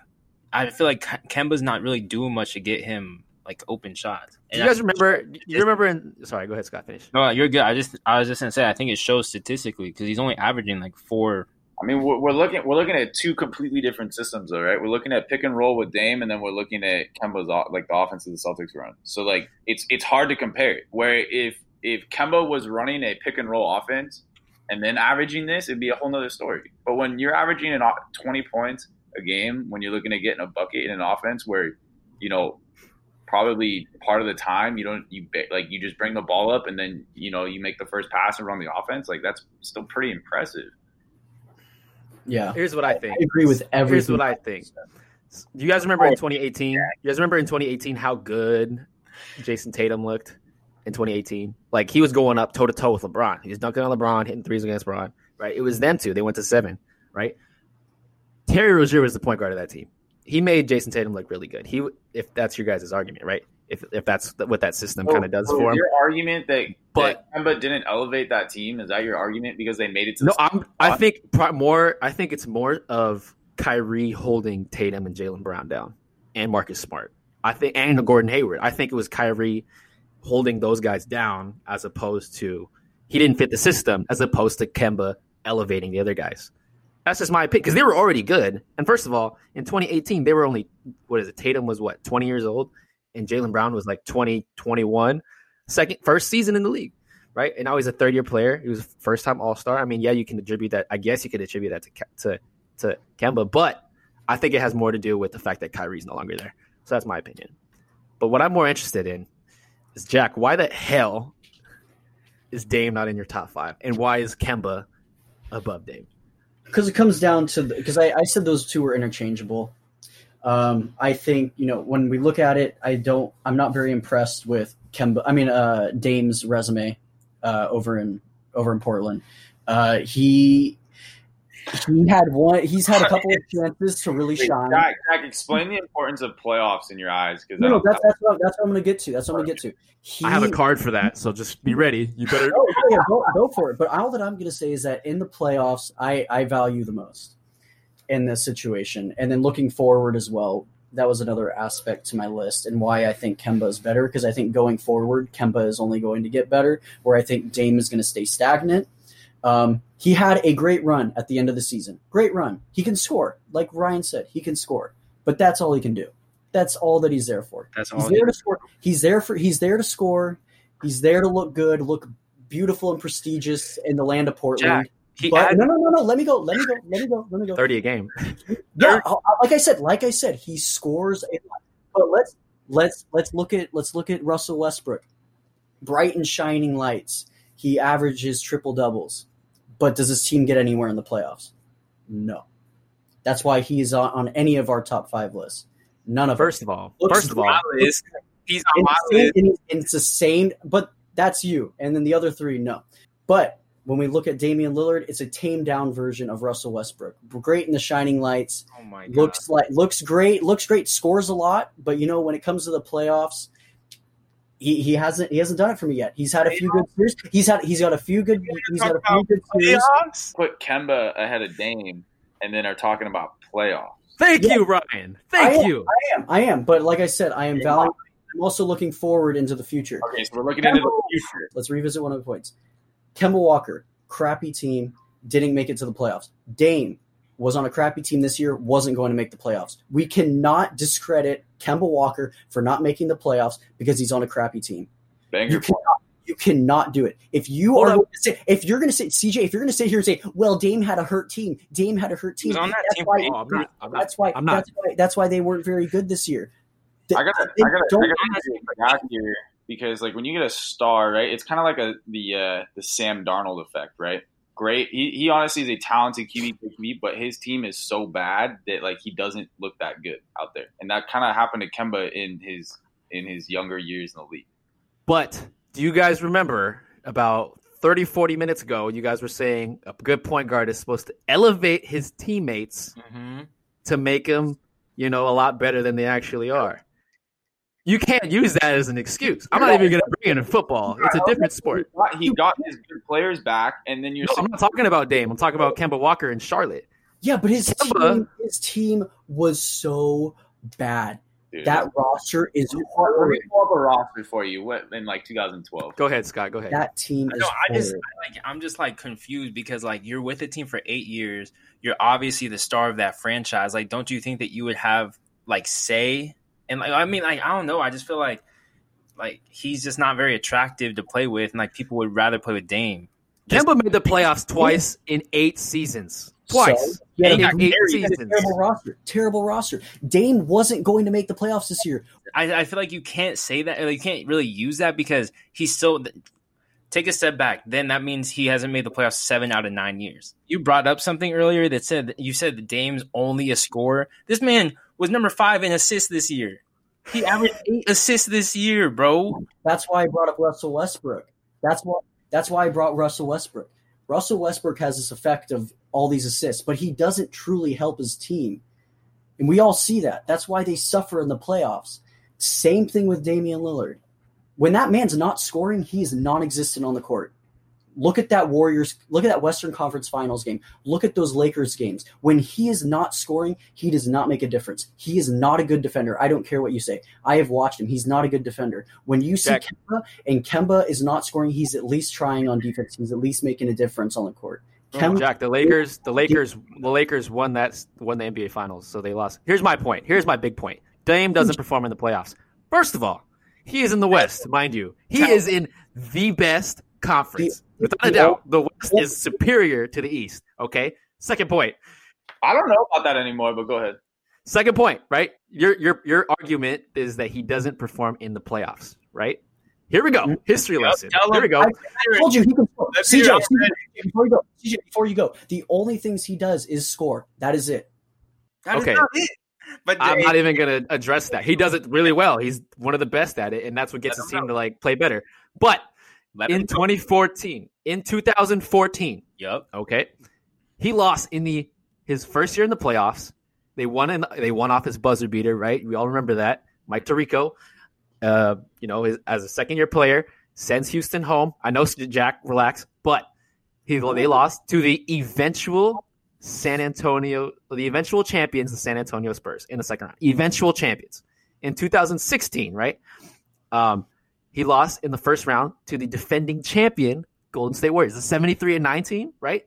I feel like Kemba's not really doing much to get him like open shots. Do you guys I- remember? You remember? In, sorry, go ahead, Scott. Finish. No, you're good. I just, I was just gonna say, I think it shows statistically because he's only averaging like four. I mean, we're, we're looking we're looking at two completely different systems, though, right? We're looking at pick and roll with Dame, and then we're looking at Kemba's like the offense of the Celtics run. So like it's it's hard to compare. Where if if Kemba was running a pick and roll offense and then averaging this, it'd be a whole nother story. But when you're averaging an o- twenty points a game, when you're looking at getting a bucket in an offense where you know probably part of the time you don't you like you just bring the ball up and then you know you make the first pass and run the offense like that's still pretty impressive Yeah, Here's what I think. I agree with everything. Here's everything. what I think. Do you guys remember in 2018? You guys remember in 2018 how good Jayson Tatum looked in 2018? Like he was going up toe to toe with LeBron. He was dunking on LeBron, hitting threes against LeBron. Right? It was them two. They went to seven. Right? Terry Rozier was the point guard of that team. He made Jayson Tatum look really good. He, if that's your guys' argument, right? If if that's what that system oh, kind of does So for him. Your argument that But- that Kemba didn't elevate that team is that your argument because they made it to No, the I'm. I think more. I think it's more of Kyrie holding Tatum and Jaylen Brown down, and Marcus Smart. I think, and Gordon Hayward. I think it was Kyrie holding those guys down as opposed to he didn't fit the system, as opposed to Kemba elevating the other guys. That's just my opinion because they were already good. And first of all, in 2018, they were only what is it? Tatum was what 20 years old, and Jaylen Brown was like 20, 21. Second, first season in the league right? And now he's a third year player. He was first time All Star. I mean, yeah, you can attribute that. I guess you could attribute that to to to Kemba, but I think it has more to do with the fact that Kyrie's no longer there. So that's my opinion. But what I'm more interested in is Jack. Why the hell is Dame not in your top five, and why is Kemba above Dame? because it comes down to because I, I said those two were interchangeable. Um, I think you know when we look at it, I don't. I'm not very impressed with Kemba. I mean, uh, Dame's resume uh, over in over in Portland. Uh, he he had one. He's had a couple of chances to really Wait, shine. Jack, Jack, explain the importance of playoffs in your eyes because No, no, that's that's what, that's what I'm going to get to. That's what I'm going to get to. He, I have a card for that, so just be ready. You better. Oh, yeah, yeah, go, go for it. But all that I'm going to say is that in the playoffs, I, I value the most in this situation. And then looking forward as well, that was another aspect to my list and why I think Kemba is better. Because I think going forward, Kemba is only going to get better, where I think Dame is going to stay stagnant. Um, he had a great run at the end of the season. Great run. He can score. Like Ryan said, he can score. But that's all he can do. That's all that he's there for. That's He's all. there to score. He's there for. He's there to score. He's there to look good, look beautiful and prestigious in the land of Portland. Jack, He but had, no, no, no, no. Let me go. Let me go. Let me go. Let me go. Thirty a game. Yeah, like I said, like I said, he scores a lot. But let's let's let's look at let's look at Russell Westbrook. Bright and shining lights. He averages triple doubles. But does his team get anywhere in the playoffs? No. That's why he's on, on any of our top five lists. None of First them. of all, Looks first of all, list. He's on my Insane, list. and and it's the same, but that's you. And then the other three, no. But when we look at Damian Lillard, it's a tamed down version of Russell Westbrook. Great in the shining lights, Oh my god. looks like looks great, looks great, scores a lot, but you know when it comes to the playoffs, he, he hasn't he hasn't done it for me yet. He's had a few good series. He's had he's got a few good he's had a few good series. Playoffs? put Kemba ahead of Dame and then are talking about playoffs. thank Yeah. you, Ryan. Thank I am. you. I am, I am, but like I said, I am valuing. I'm also looking forward into the future. Okay, so we're looking into the future. Let's revisit one of the points. Kemba Walker, crappy team, didn't make it to the playoffs. Dame was on a crappy team this year, wasn't going to make the playoffs. We cannot discredit Kemba Walker for not making the playoffs because he's on a crappy team. Banger You cannot, you cannot do it. If you Hold are up. going to say, if you're going to say CJ, if you're going to sit here and say, "Well, Dame had a hurt team. Dame had a hurt team." that that's team why, Oh, not. I'm that's why. That's why. That's why they weren't very good this year. Th- I gotta, they I gotta, I gotta give you back here because like when you get a star, right? It's kind of like a the uh, the Sam Darnold effect, right? Great. He, he honestly is a talented QB for QB, but his team is so bad that like he doesn't look that good out there, and that kind of happened to Kemba in his in his younger years in the league. But do you guys remember about 30, 40 minutes ago, you guys were saying a good point guard is supposed to elevate his teammates hmm to make them, you know, a lot better than they actually are. You can't use that as an excuse. I'm not even going to bring it in football. It's a different sport. He got, he got his good players back, and then you're No, I'm not talking about Dame. I'm talking about Kemba Walker and Charlotte. Yeah, but his Kemba- team, his team was so bad. Dude, That roster is Let me horrid. pull up a roster for you. What in like 2012? Go ahead, Scott. Go ahead. That team is No, I just horrid. like I'm just like confused because like you're with the team for eight years. You're obviously the star of that franchise. Like, don't you think that you would have like say and like I mean like I don't know. I just feel like like he's just not very attractive to play with, and like people would rather play with Dame. Just- Kemba made the playoffs twice in eight seasons. Twice. So, yeah, in he got eight carried. He had a seasons. terrible roster. Terrible roster. Dame wasn't going to make the playoffs this year. I, I feel like you can't say that. Like, you can't really use that because he's still. Take a step back. Then that means he hasn't made the playoffs seven out of nine years. You brought up something earlier that said you said that Dame's only a scorer. This man was number five in assists this year. He averaged eight assists this year, bro. That's why I brought up Russell Westbrook. That's what. That's why I brought Russell Westbrook. Russell Westbrook has this effect of all these assists, but he doesn't truly help his team, and we all see that. That's why they suffer in the playoffs. Same thing with Damian Lillard. When that man's not scoring, he is non-existent on the court. Look at that Warriors. Look at that Western Conference Finals game. Look at those Lakers games. When he is not scoring, he does not make a difference. He is not a good defender. I don't care what you say. I have watched him. He's not a good defender. When you see Jack- Kemba and Kemba is not scoring, he's at least trying on defense. He's at least making a difference on the court. Oh, Kemba, Jack, the Lakers, the Lakers, the Lakers won that won the NBA Finals, so they lost. Here's my point. Here's my big point. Dame doesn't perform in the playoffs. First of all, he is in the West, mind you. He is in the best conference, without a doubt. The West is superior to the East. Okay. Second point. I don't know about that anymore, but go ahead. Second point. Right. Your your your argument is that he doesn't perform in the playoffs. Right. Here we go. Mm-hmm. History Yep, lesson. tell Here we go. I told you he can score. CJ. CJ, before you go, CJ, before you go, the only things he does is score. That is it. That is Okay. not it. But I'm Dame- not even going to address that. He does it really well. He's one of the best at it, and that's what gets his him team to like play better. But let in 2014, in 2014, Yep. okay, he lost in the his first year in the playoffs. They won in, they won off his buzzer beater, right? We all remember that. Mike Tirico, uh, you know, his, as a second year player, sends Houston home. I know Jack, relax, but he they lost to the eventual San Antonio, the eventual champions, the San Antonio Spurs in the second round. Eventual champions in 2016, right? Um, he lost in the first round to the defending champion Golden State Warriors, the 73 and 19, right?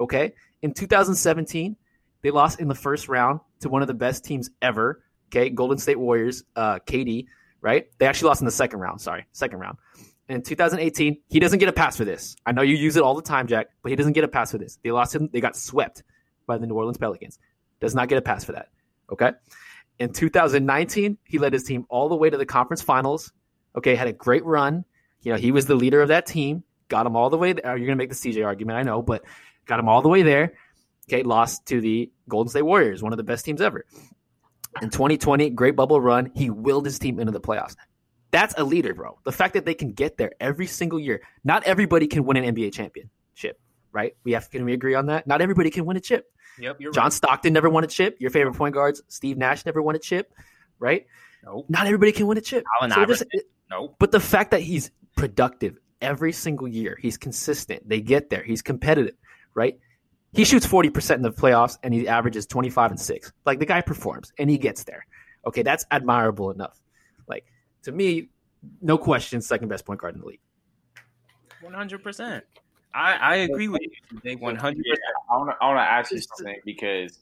Okay. In 2017, they lost in the first round to one of the best teams ever. Okay, Golden State Warriors, uh, KD, right? They actually lost in the second round. Sorry, second round. In 2018, he doesn't get a pass for this. I know you use it all the time, Jack, but he doesn't get a pass for this. They lost him. They got swept by the New Orleans Pelicans. Does not get a pass for that. Okay. In 2019, he led his team all the way to the conference finals. Okay, had a great run. You know, he was the leader of that team. Got him all the way there. Oh, you're gonna make the CJ argument, I know, but got him all the way there. Okay, lost to the Golden State Warriors, one of the best teams ever. In 2020, great bubble run. He willed his team into the playoffs. That's a leader, bro. The fact that they can get there every single year. Not everybody can win an NBA championship, right? We have can we agree on that? Not everybody can win a chip. Yep. You're John right. Stockton never won a chip. Your favorite point guards, Steve Nash never won a chip, right? Nope. Not everybody can win a chip. Allen So it just- Iverson. Nope. but the fact that he's productive every single year, he's consistent. They get there. He's competitive, right? He shoots 40% in the playoffs and he averages 25 and 6. Like the guy performs and he gets there. Okay, that's admirable enough. Like to me, no question, second best point guard in the league. One hundred percent. I I agree with you. They one hundred Yeah, percent. I want to. I want to ask you something because,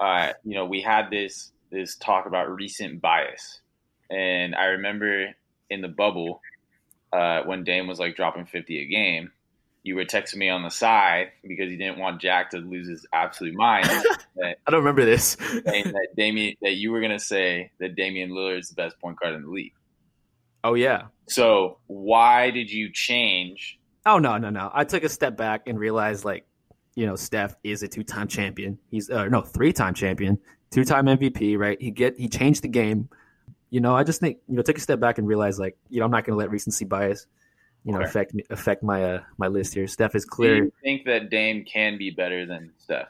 uh, you know, we had this this talk about recent bias, and I remember in the bubble uh, when Dame was like dropping fifty a game, you were texting me on the side because you didn't want Jack to lose his absolute mind. I don't remember this. that Damian that you were gonna say that Damian Lillard is the best point guard in the league. oh yeah. So why did you change? Oh no, no, no. I took a step back and realized like, you know, Steph is a two-time champion. He's uh, no, three-time champion, two-time MVP, right? He get he changed the game. You know, I just think, you know, take a step back and realize like, you know, I'm not going to let recency bias you know Okay. affect me affect my uh, my list here. Steph is clear. Do clear. you think that Dame can be better than Steph?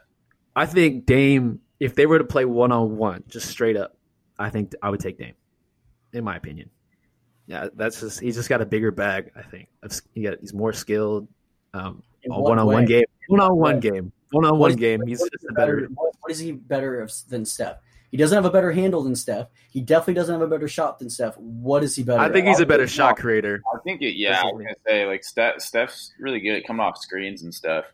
I think Dame, if they were to play one on one, just straight up, I think I would take Dame, in my opinion. Yeah, that's just he's just got a bigger bag. I think he got he's more skilled. Um, In one on one way? game, one on one way? game, one on one is- game. He's what just is better. What, what is he better than Steph? He doesn't have a better handle than Steph. He definitely doesn't have a better shot than Steph. What is he better? I think at? he's a better No. shot creator. I think it. Yeah, That's I was gonna say like Steph. Steph's really good at coming off screens and stuff.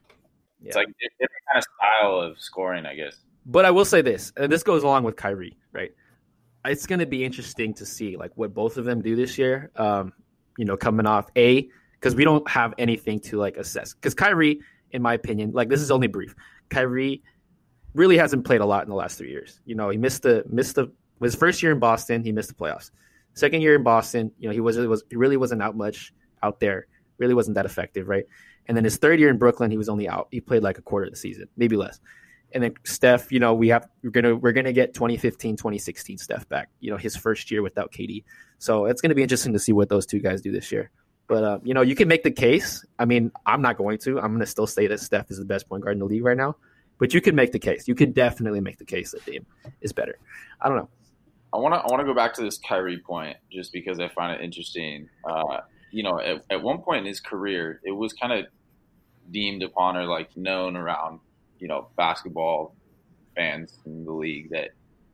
It's like a different kind of style of scoring, I guess. But I will say this, and this goes along with Kyrie, right? It's going to be interesting to see like what both of them do this year. Um, you know, coming off a because we don't have anything to like assess. Because Kyrie, in my opinion, like this is only brief. Kyrie really hasn't played a lot in the last three years. You know, he missed the missed the his first year in Boston, he missed the playoffs. Second year in Boston, you know, he was was he really wasn't out much out there. Really wasn't that effective, right? And then his third year in Brooklyn, he was only out. He played like a quarter of the season, maybe less. And then Steph, you know, we have we're gonna we're gonna get 2015, 2016 Steph back. You know, his first year without KD. So it's gonna be interesting to see what those two guys do this year. But uh, you know, you can make the case. I mean, I'm not going to. I'm gonna still say that Steph is the best point guard in the league right now. But you could make the case. You could definitely make the case that Dame is better. I don't know. I want to I want to go back to this Kyrie point just because I find it interesting. Uh, you know, at, at one point in his career, it was kind of deemed upon or like known around you know basketball fans in the league that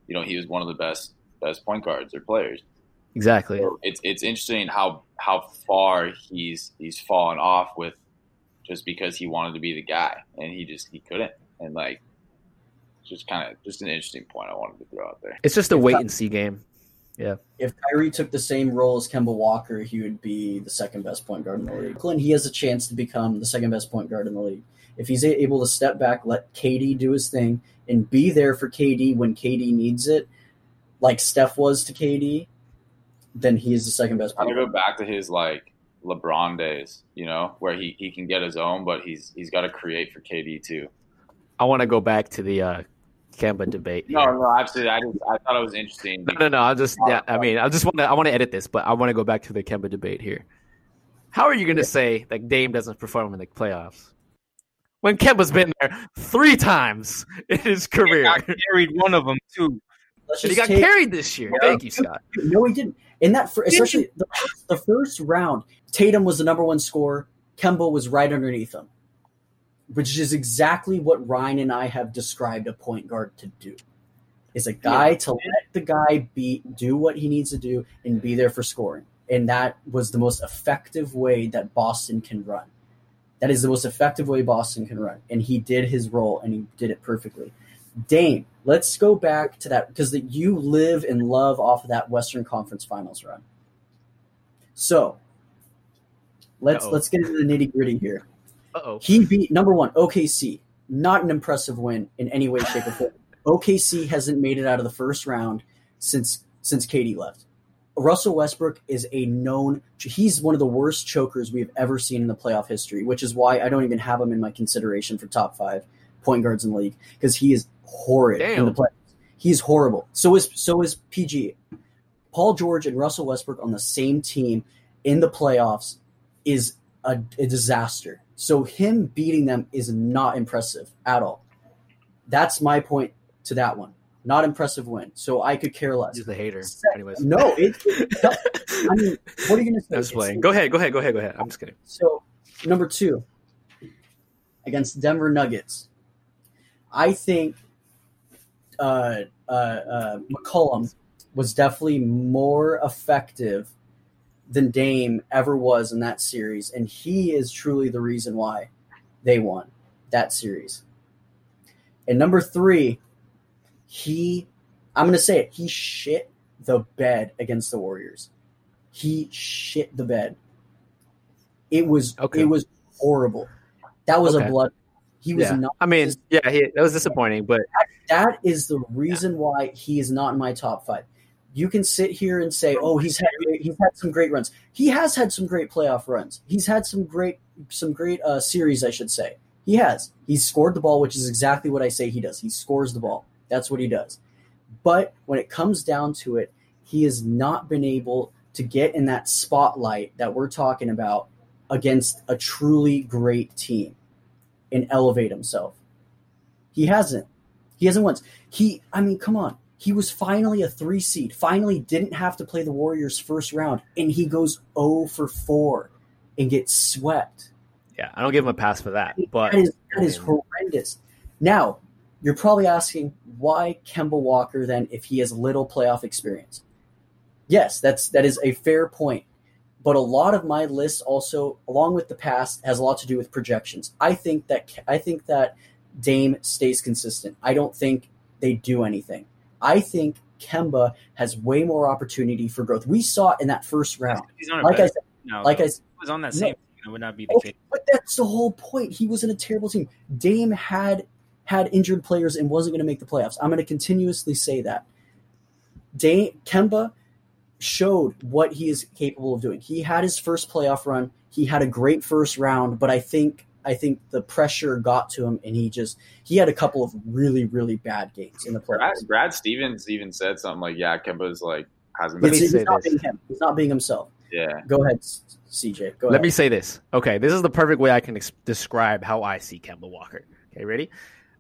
you know he was one of the best best point guards or players. Exactly. So it's it's interesting how how far he's he's fallen off with just because he wanted to be the guy and he just he couldn't and like just kind of just an interesting point I wanted to throw out there. It's just a If wait Ky- and see game. Yeah. If Kyrie took the same role as Kemba Walker, he would be the second best point guard in the league. Clint, he has a chance to become the second best point guard in the league. If he's able to step back, let KD do his thing, and be there for KD when KD needs it, like Steph was to KD, then he is the second best point guard. I'm gonna go back to his like LeBron days, you know, where he, he can get his own, but he's he's got to create for KD too. I want to go back to the uh, Kemba debate. No, here. no, absolutely. I just I thought it was interesting. No, no, no. I just, yeah. I mean, I just want to, I want to edit this, but I want to go back to the Kemba debate here. How are you going to say that Dame doesn't perform in the playoffs when Kemba's been there three times in his He career? got carried one of them too. He got take- carried this year. Yeah. Thank you, Scott. No, he didn't. In that, fir- especially the, the first round, Tatum was the number one scorer. Kemba was right underneath him, which is exactly what Ryan and I have described a point guard to do. Is a guy to let the guy be do what he needs to do and be there for scoring. And that was the most effective way that Boston can run. That is the most effective way Boston can run. And he did his role and he did it perfectly. Dame, let's go back to that because that you live and love off of that Western Conference Finals run. So let's Uh-oh. let's get into the nitty gritty here. Uh oh. He beat number one OKC. Not an impressive win in any way, shape, or form. OKC hasn't made it out of the first round since since KD left. Russell Westbrook is a known. He's one of the worst chokers we have ever seen in the playoff history, which is why I don't even have him in my consideration for top five point guards in the league because he is horrid in Damn. the playoffs. He's horrible. So is so is PG. Paul George and Russell Westbrook on the same team in the playoffs is a, a disaster. So him beating them is not impressive at all. That's my point to that one. Not impressive win. So I could care less. He's the hater. Second- Anyways. No, it, I mean, what are you going to say? Just It's- playing. Go ahead. Go ahead. Go ahead. Go ahead. I'm just kidding. So, number two, against Denver Nuggets, I think uh, uh, uh, McCollum was definitely more effective than Dame ever was in that series, and he is truly the reason why they won that series. And number three, he, I'm going to say it, he shit the bed against the Warriors. He shit the bed. It was Okay. it was horrible. That was Okay. a blood. He was Yeah. not. I mean, yeah, he, that was disappointing, but That is the reason why he is not in my top five. You can sit here and say, "Oh, he's had he's had some great runs. He has had some great playoff runs. He's had some great some great uh, series, I should say. He has. He's scored the ball, which is exactly what I say he does. He scores the ball. That's what he does. But when it comes down to it, he has not been able to get in that spotlight that we're talking about against a truly great team and elevate himself. He hasn't. He hasn't once. He, I mean, come on. He was finally a three seed, finally didn't have to play the Warriors first round, and he goes 0 for 4 and gets swept. Yeah, I don't give him a pass for that. But that is, that is horrendous. Now, you're probably asking why Kemba Walker then if he has little playoff experience. Yes, that's that is a fair point. But a lot of my list also, along with the past, has a lot to do with projections. I think that I think that Dame stays consistent. I don't think they do anything. I think Kemba has way more opportunity for growth. We saw it in that first round. He's on a Like I said, no, like I said, was on that no. same. team, It would not be the Okay, case. but that's the whole point. He was in a terrible team. Dame had had injured players and wasn't going to make the playoffs. I'm going to continuously say that. Dame Kemba showed what he is capable of doing. He had his first playoff run. He had a great first round, but I think I think the pressure got to him, and he just he had a couple of really really bad games in the Brad, playoffs. Brad Stevens even said something like, "Yeah, Kemba's like hasn't Let been." me say he's not this. being him. He's not being himself. Yeah, Go ahead, CJ. Go Let ahead. me say this. Okay, this is the perfect way I can ex- describe how I see Kemba Walker. Okay, ready?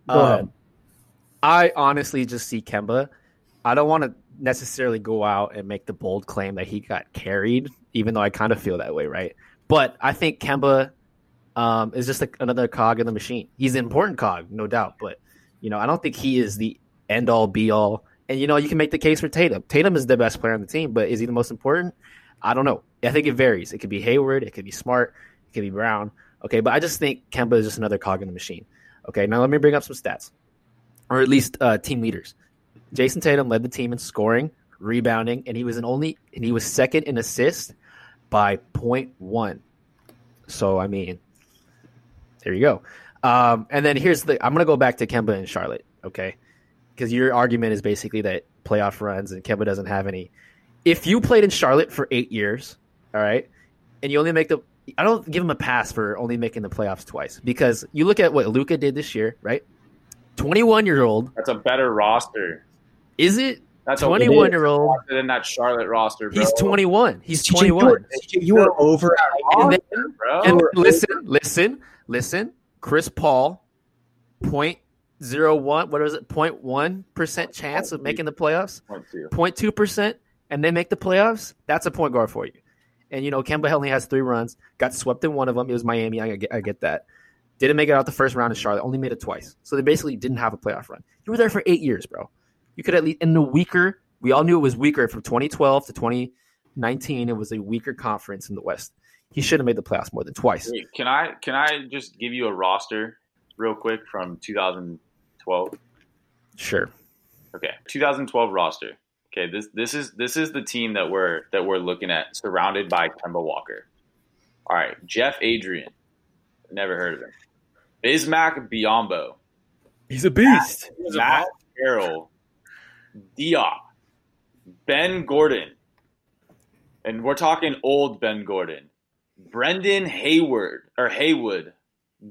Go Um, ahead. I honestly just see Kemba. I don't want to necessarily go out and make the bold claim that he got carried, even though I kind of feel that way, right? But I think Kemba um, is just another cog in the machine. He's an important cog, no doubt, but you know, I don't think he is the end all be all. And you know, you can make the case for Tatum. Tatum is the best player on the team, but is he the most important? I don't know. I think it varies. It could be Hayward, it could be Smart, it could be Brown. Okay, but I just think Kemba is just another cog in the machine. Okay, now let me bring up some stats, or at least uh, team leaders. Jayson Tatum led the team in scoring, rebounding, and he was an only and he was second in assist by 0.1. So I mean, there you go. Um, and then here's the I'm gonna go back to Kemba and Charlotte, okay? Because your argument is basically that playoff runs and Kemba doesn't have any. If you played in Charlotte for eight years, all right, and you only make the I don't give him a pass for only making the playoffs twice because you look at what Luka did this year, right? 21 year old, that's a better roster. is it? That's a 21 year old. than that Charlotte roster, bro. He's 21. He's CJ, you 21. were- you were over. And then- bro. And Or- listen, listen, listen. Chris Paul, point zero one. What is it? Point one percent chance of making the playoffs. Point two. 0.2 percent, and they make the playoffs. That's a point guard for you. And you know, Kemba only has three runs. Got swept in one of them. It was Miami. I get, I get that. Didn't make it out the first round in Charlotte. Only made it twice. So they basically didn't have a playoff run. You were there for eight years, bro. You could at least in the weaker. We all knew it was weaker from 2012 to 2019. It was a weaker conference in the West. He should have made the playoffs more than twice. Wait, can I can I just give you a roster real quick from 2012? Sure. Okay, 2012 roster. Okay, this this is this is the team that we're that we're looking at, surrounded by Kemba Walker. All right, Jeff Adrien, never heard of him. Bismack Biyombo, He's a beast. Matt Carroll, Diop, Ben Gordon, and we're talking old Ben Gordon, Brendan Hayward or Haywood,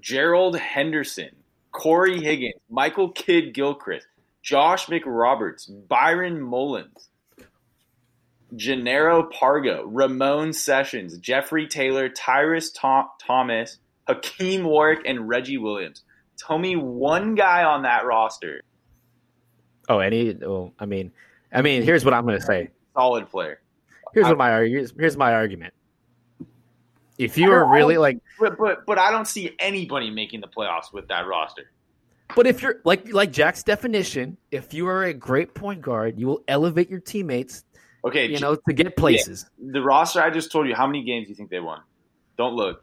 Gerald Henderson, Cory Higgins, Michael Kidd Gilchrist, Josh McRoberts, Byron Mullens, Jannero Pargo, Ramon Sessions, Jeffery Taylor, Tyrus Tho- Thomas, Hakim Warwick, and Reggie Williams. Tell me one guy on that roster, Oh, any? Well, I mean, I mean, here's what I'm going to say. solid player. Here's what my argu- here's, here's my argument. If you are really oh, like, But but but I don't see anybody making the playoffs with that roster. but if you're like like Jack's definition, if you are a great point guard, you will elevate your teammates, Okay, you know, to get places. the roster I just told you. How many games do you think they won? Don't look.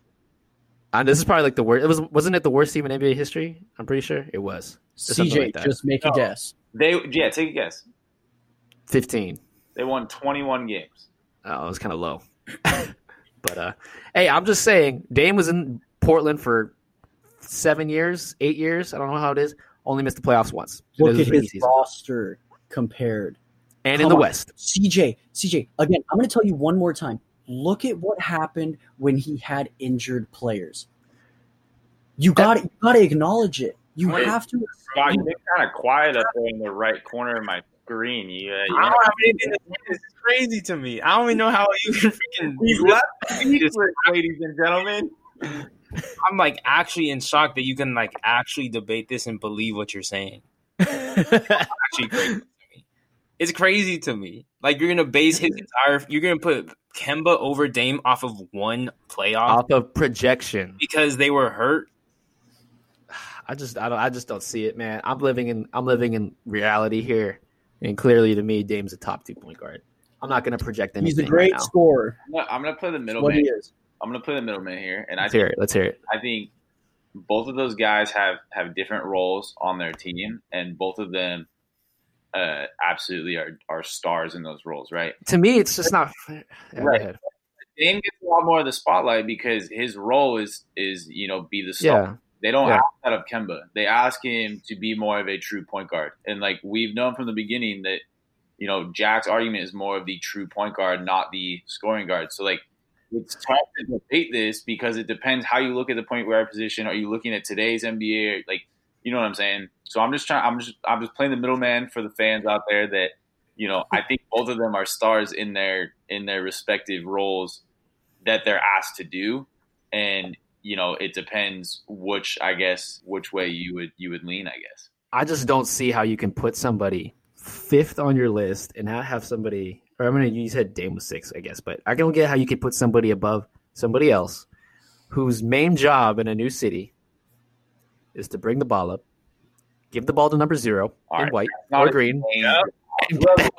And this is probably like the worst. It was wasn't it the worst team in NBA history? I'm pretty sure it was. CJ, like that. just make a guess. They yeah, take a guess. Fifteen. They won 21 games. Oh, it was kind of low. but uh, hey, I'm just saying, Dame was in Portland for seven years, eight years. I don't know how it is. Only missed the playoffs once. It Look at his season. roster compared. and in the on. West. CJ, CJ, again, I'm going to tell you one more time. Look at what happened when he had injured players. You got to you got to acknowledge it. You Wait. have to. Wow, you've been kind of quiet up there in the right corner of my screen. You, uh, you I don't have anything to say. This is crazy to me. I don't even know how you can freaking. He's left speechless, ladies and gentlemen. I'm like actually in shock that you can like actually debate this and believe what you're saying. Actually, crazy to me. It's crazy to me. Like you're gonna base his entire. You're gonna put Kemba over Dame off of one playoff Off of projection. because they were hurt. I just I don't I just don't see it, man. I'm living in I'm living in reality here, and clearly to me, Dame's a top two point guard. I'm not going to project anything. He's a great now. scorer. I'm gonna, I'm gonna play the What middleman. he is. I'm gonna play the middleman here, and I Let's think hear it. Let's hear it. I think both of those guys have have different roles on their team, and both of them uh, absolutely are are stars in those roles, right? To me, it's just not. Yeah, Right. Dame gets a lot more of the spotlight because his role is is you know be the star. Yeah, They don't Yeah. ask that of Kemba. They ask him to be more of a true point guard, and like we've known from the beginning that you know Jack's argument is more of the true point guard, not the scoring guard. So like it's tough to debate this because it depends how you look at the point guard position. Are you looking at today's NBA? Like you know what I'm saying? So I'm just trying. I'm just I'm just playing the middleman for the fans out there that you know I think both of them are stars in their in their respective roles that they're asked to do, and you know it depends which I guess which way you would you would lean. I guess. I just don't see how you can put somebody fifth on your list and not have somebody. Or I'm gonna you said Dame was six, I guess, but I don't get how you could put somebody above somebody else whose main job in a new city is to bring the ball up, give the ball to number zero All in right. white Not or green. And get the.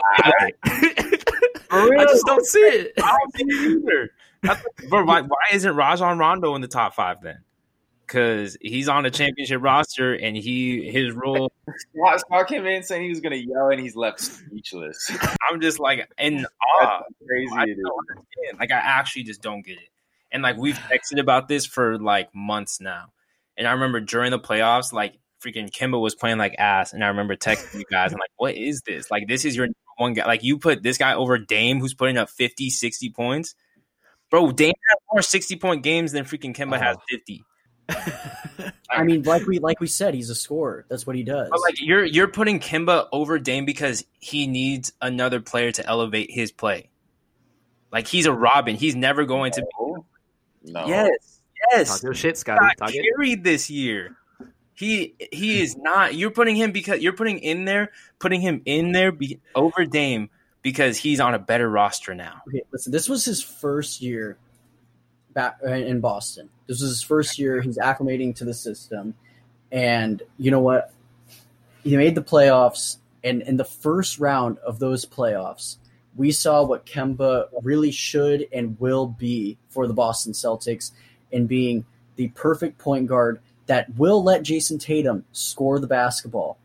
I just don't see it. I don't see it either. Bro, why, why isn't Rajon Rondo in the top five then? Because he's on the championship roster and he his role. Scott, Scott came in saying he was going to yell, and he's left speechless. I'm just like in awe. crazy I it is. Like I actually just don't get it. And like we've texted about this for like months now. And I remember during the playoffs, like freaking Kemba was playing like ass. And I remember texting you guys, I'm like, what is this? Like this is your one guy. Like you put this guy over Dame who's putting up 50, 60 points. Bro, Dame has more 60 point games than freaking Kemba has Oh. 50. I mean, like we like we said, he's a scorer. That's what he does. But like you're you're putting Kemba over Dame because he needs another player to elevate his play. Like he's a Robin. He's never going to be. No. Yes, yes. Talk your shit, Scotty. Got Talk it. carried this year. He he is not. You're putting him because you're putting in there, putting him in there be, over Dame because he's on a better roster now. Okay, listen, this was his first year back uh, in Boston. This was his first year. He's acclimating to the system, and you know what? He made the playoffs, and in the first round of those playoffs, we saw what Kemba really should and will be for the Boston Celtics, in being the perfect point guard that will let Jayson Tatum score the basketball.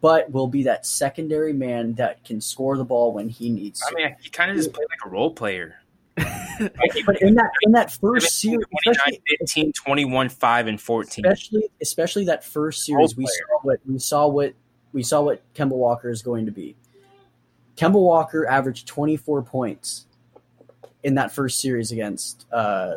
But will be that secondary man that can score the ball when he needs to. I mean, he kind of just played like a role player. But in that in that first series, 29, 15, 21, 5, and 14. especially especially that first series, we saw what we saw what we saw what Kemba Walker is going to be. Kemba Walker averaged 24 points in that first series against uh,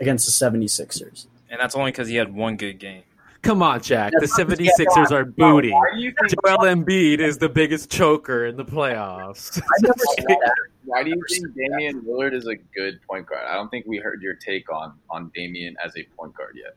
against the 76ers. And that's only because he had one good game. Come on, Jack. The That's 76ers are booty. Why do you think? Joel Embiid is the biggest choker in the playoffs. I never said that. Why do you think Damian Lillard is a good point guard? I don't think we heard your take on on Damian as a point guard yet.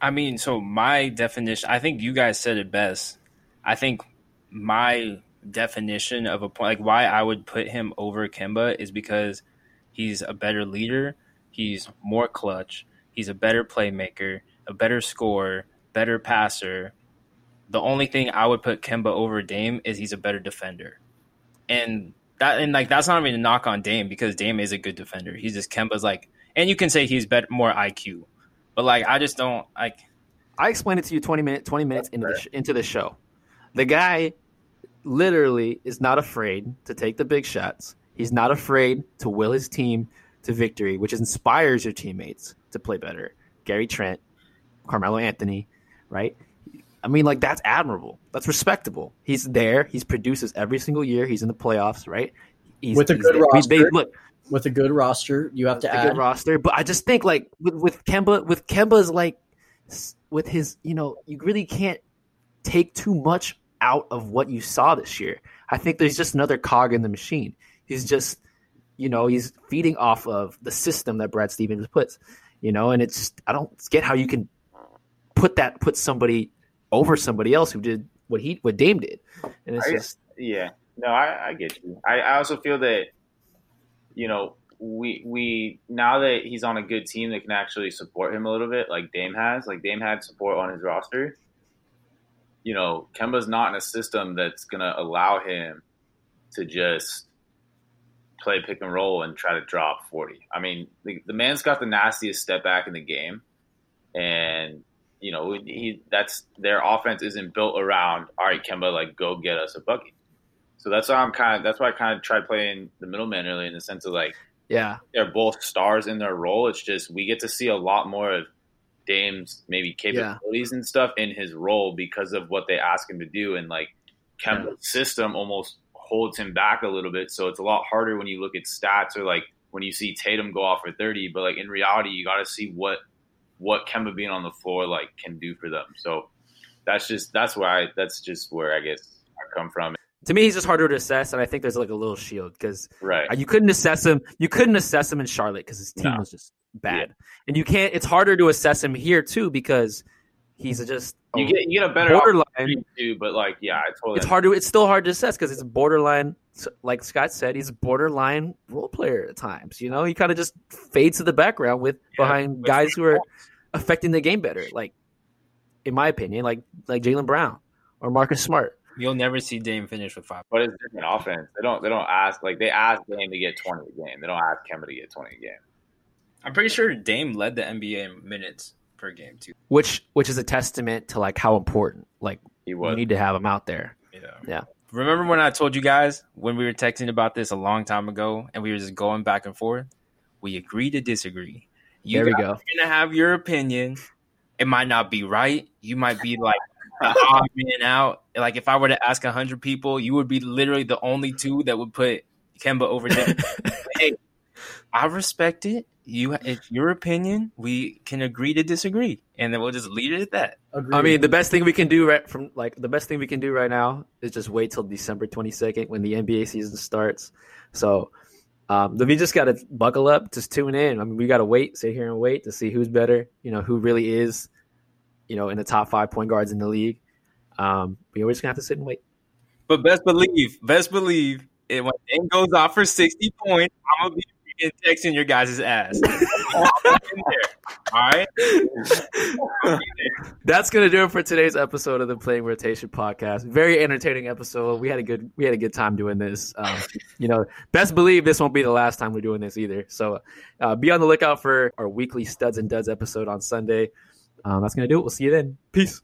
I mean, so my definition, I think you guys said it best. I think my definition of a point, like why I would put him over Kemba, is because he's a better leader, he's more clutch, he's a better playmaker, a better scorer, better passer. The only thing I would put Kemba over Dame is he's a better defender. And that and like that's not even a knock on Dame because Dame is a good defender. He's just Kemba's like and you can say he's better more IQ. But like I just don't like I explained it to you 20 minutes 20 minutes into the sh- into the show. The guy literally is not afraid to take the big shots. He's not afraid to will his team to victory, which inspires your teammates to play better. Gary Trent, Carmelo Anthony, right? I mean, like that's admirable. That's respectable. He's there. He's produces every single year. He's in the playoffs, right? He's, With a good there. Mean, they- roster. look, With a good roster, you have to a add. good roster. But I just think like with, with Kemba, with Kemba's like with his, you know, you really can't take too much out of what you saw this year. I think there's just another cog in the machine. He's just, you know, he's feeding off of the system that Brad Stevens puts, you know, and it's I don't get how you can put that put somebody over somebody else who did what he what Dame did, and it's I- just Yeah, no, I, I get you. I, I also feel that, you know, we we now that he's on a good team that can actually support him a little bit, like Dame has, like Dame had support on his roster. You know, Kemba's not in a system that's gonna allow him to just play pick and roll and try to drop forty. I mean, the, the man's got the nastiest step back in the game, and you know, he that's their offense isn't built around. All right, Kemba, like go get us a bucket. So that's why I'm kind of that's why I kind of tried playing the middleman early in the sense of like yeah, they're both stars in their role. It's just we get to see a lot more of Dame's maybe capabilities and stuff in his role because of what they ask him to do, and like Kemba's system almost holds him back a little bit. So it's a lot harder when you look at stats or like when you see Tatum go off for thirty. But like in reality, you got to see what what Kemba being on the floor like can do for them. So that's just that's where I that's just where I guess I come from. to me he's just harder to assess, and I think there's like a little shield because Right. you couldn't assess him. You couldn't assess him in Charlotte because his team No. was just bad, and you can't. It's harder to assess him here too because he's just You get you get a better borderline. too, but like yeah, I totally It's hard to. It's still hard to assess because it's borderline. Like Scott said, he's a borderline role player at times. You know, he kind of just fades to the background with Yeah, behind guys who are. Affecting the game better. Like, in my opinion, like like Jaylen Brown or Marcus Smart. You'll never see Dame finish with five. But it's different offense. They don't. They don't ask like they ask Dame to get twenty a game. They don't ask Kemba to get twenty a game. I'm pretty sure Dame led the NBA in minutes per game too. which which is a testament to like how important like He we was. need to have him out there. Yeah. Yeah. Remember when I told you guys when we were texting about this a long time ago and we were just going back and forth? We agree to disagree. You there we guys go. are gonna have your opinion. It might not be right. You might be like the odd man out. Like if I were to ask hundred people, you would be literally the only two that would put Kemba over Dame. hey, I respect it. You, it's your opinion. We can agree to disagree, and then we'll just leave it at that. I mean, the best thing we can do right from like the best thing we can do right now is just wait till December twenty second when the NBA season starts. So, um, we just got to buckle up, just tune in. I mean, we got to wait, sit here and wait to see who's better. You know, who really is, you know, in the top five point guards in the league. Um, but we're just gonna have to sit and wait. But best believe, best believe, it, when Dame goes off for 60 points, I'm to be freaking texting your guys' ass. I'm in there. All right? That's gonna do it for today's episode of the Playing Rotation podcast. Very entertaining episode. We had a good we had a good time doing this. Um, you know, best believe this won't be the last time we're doing this either. So uh, be on the lookout for our weekly Studs and Duds episode on Sunday. Um, that's gonna do it. We'll see you then. Peace.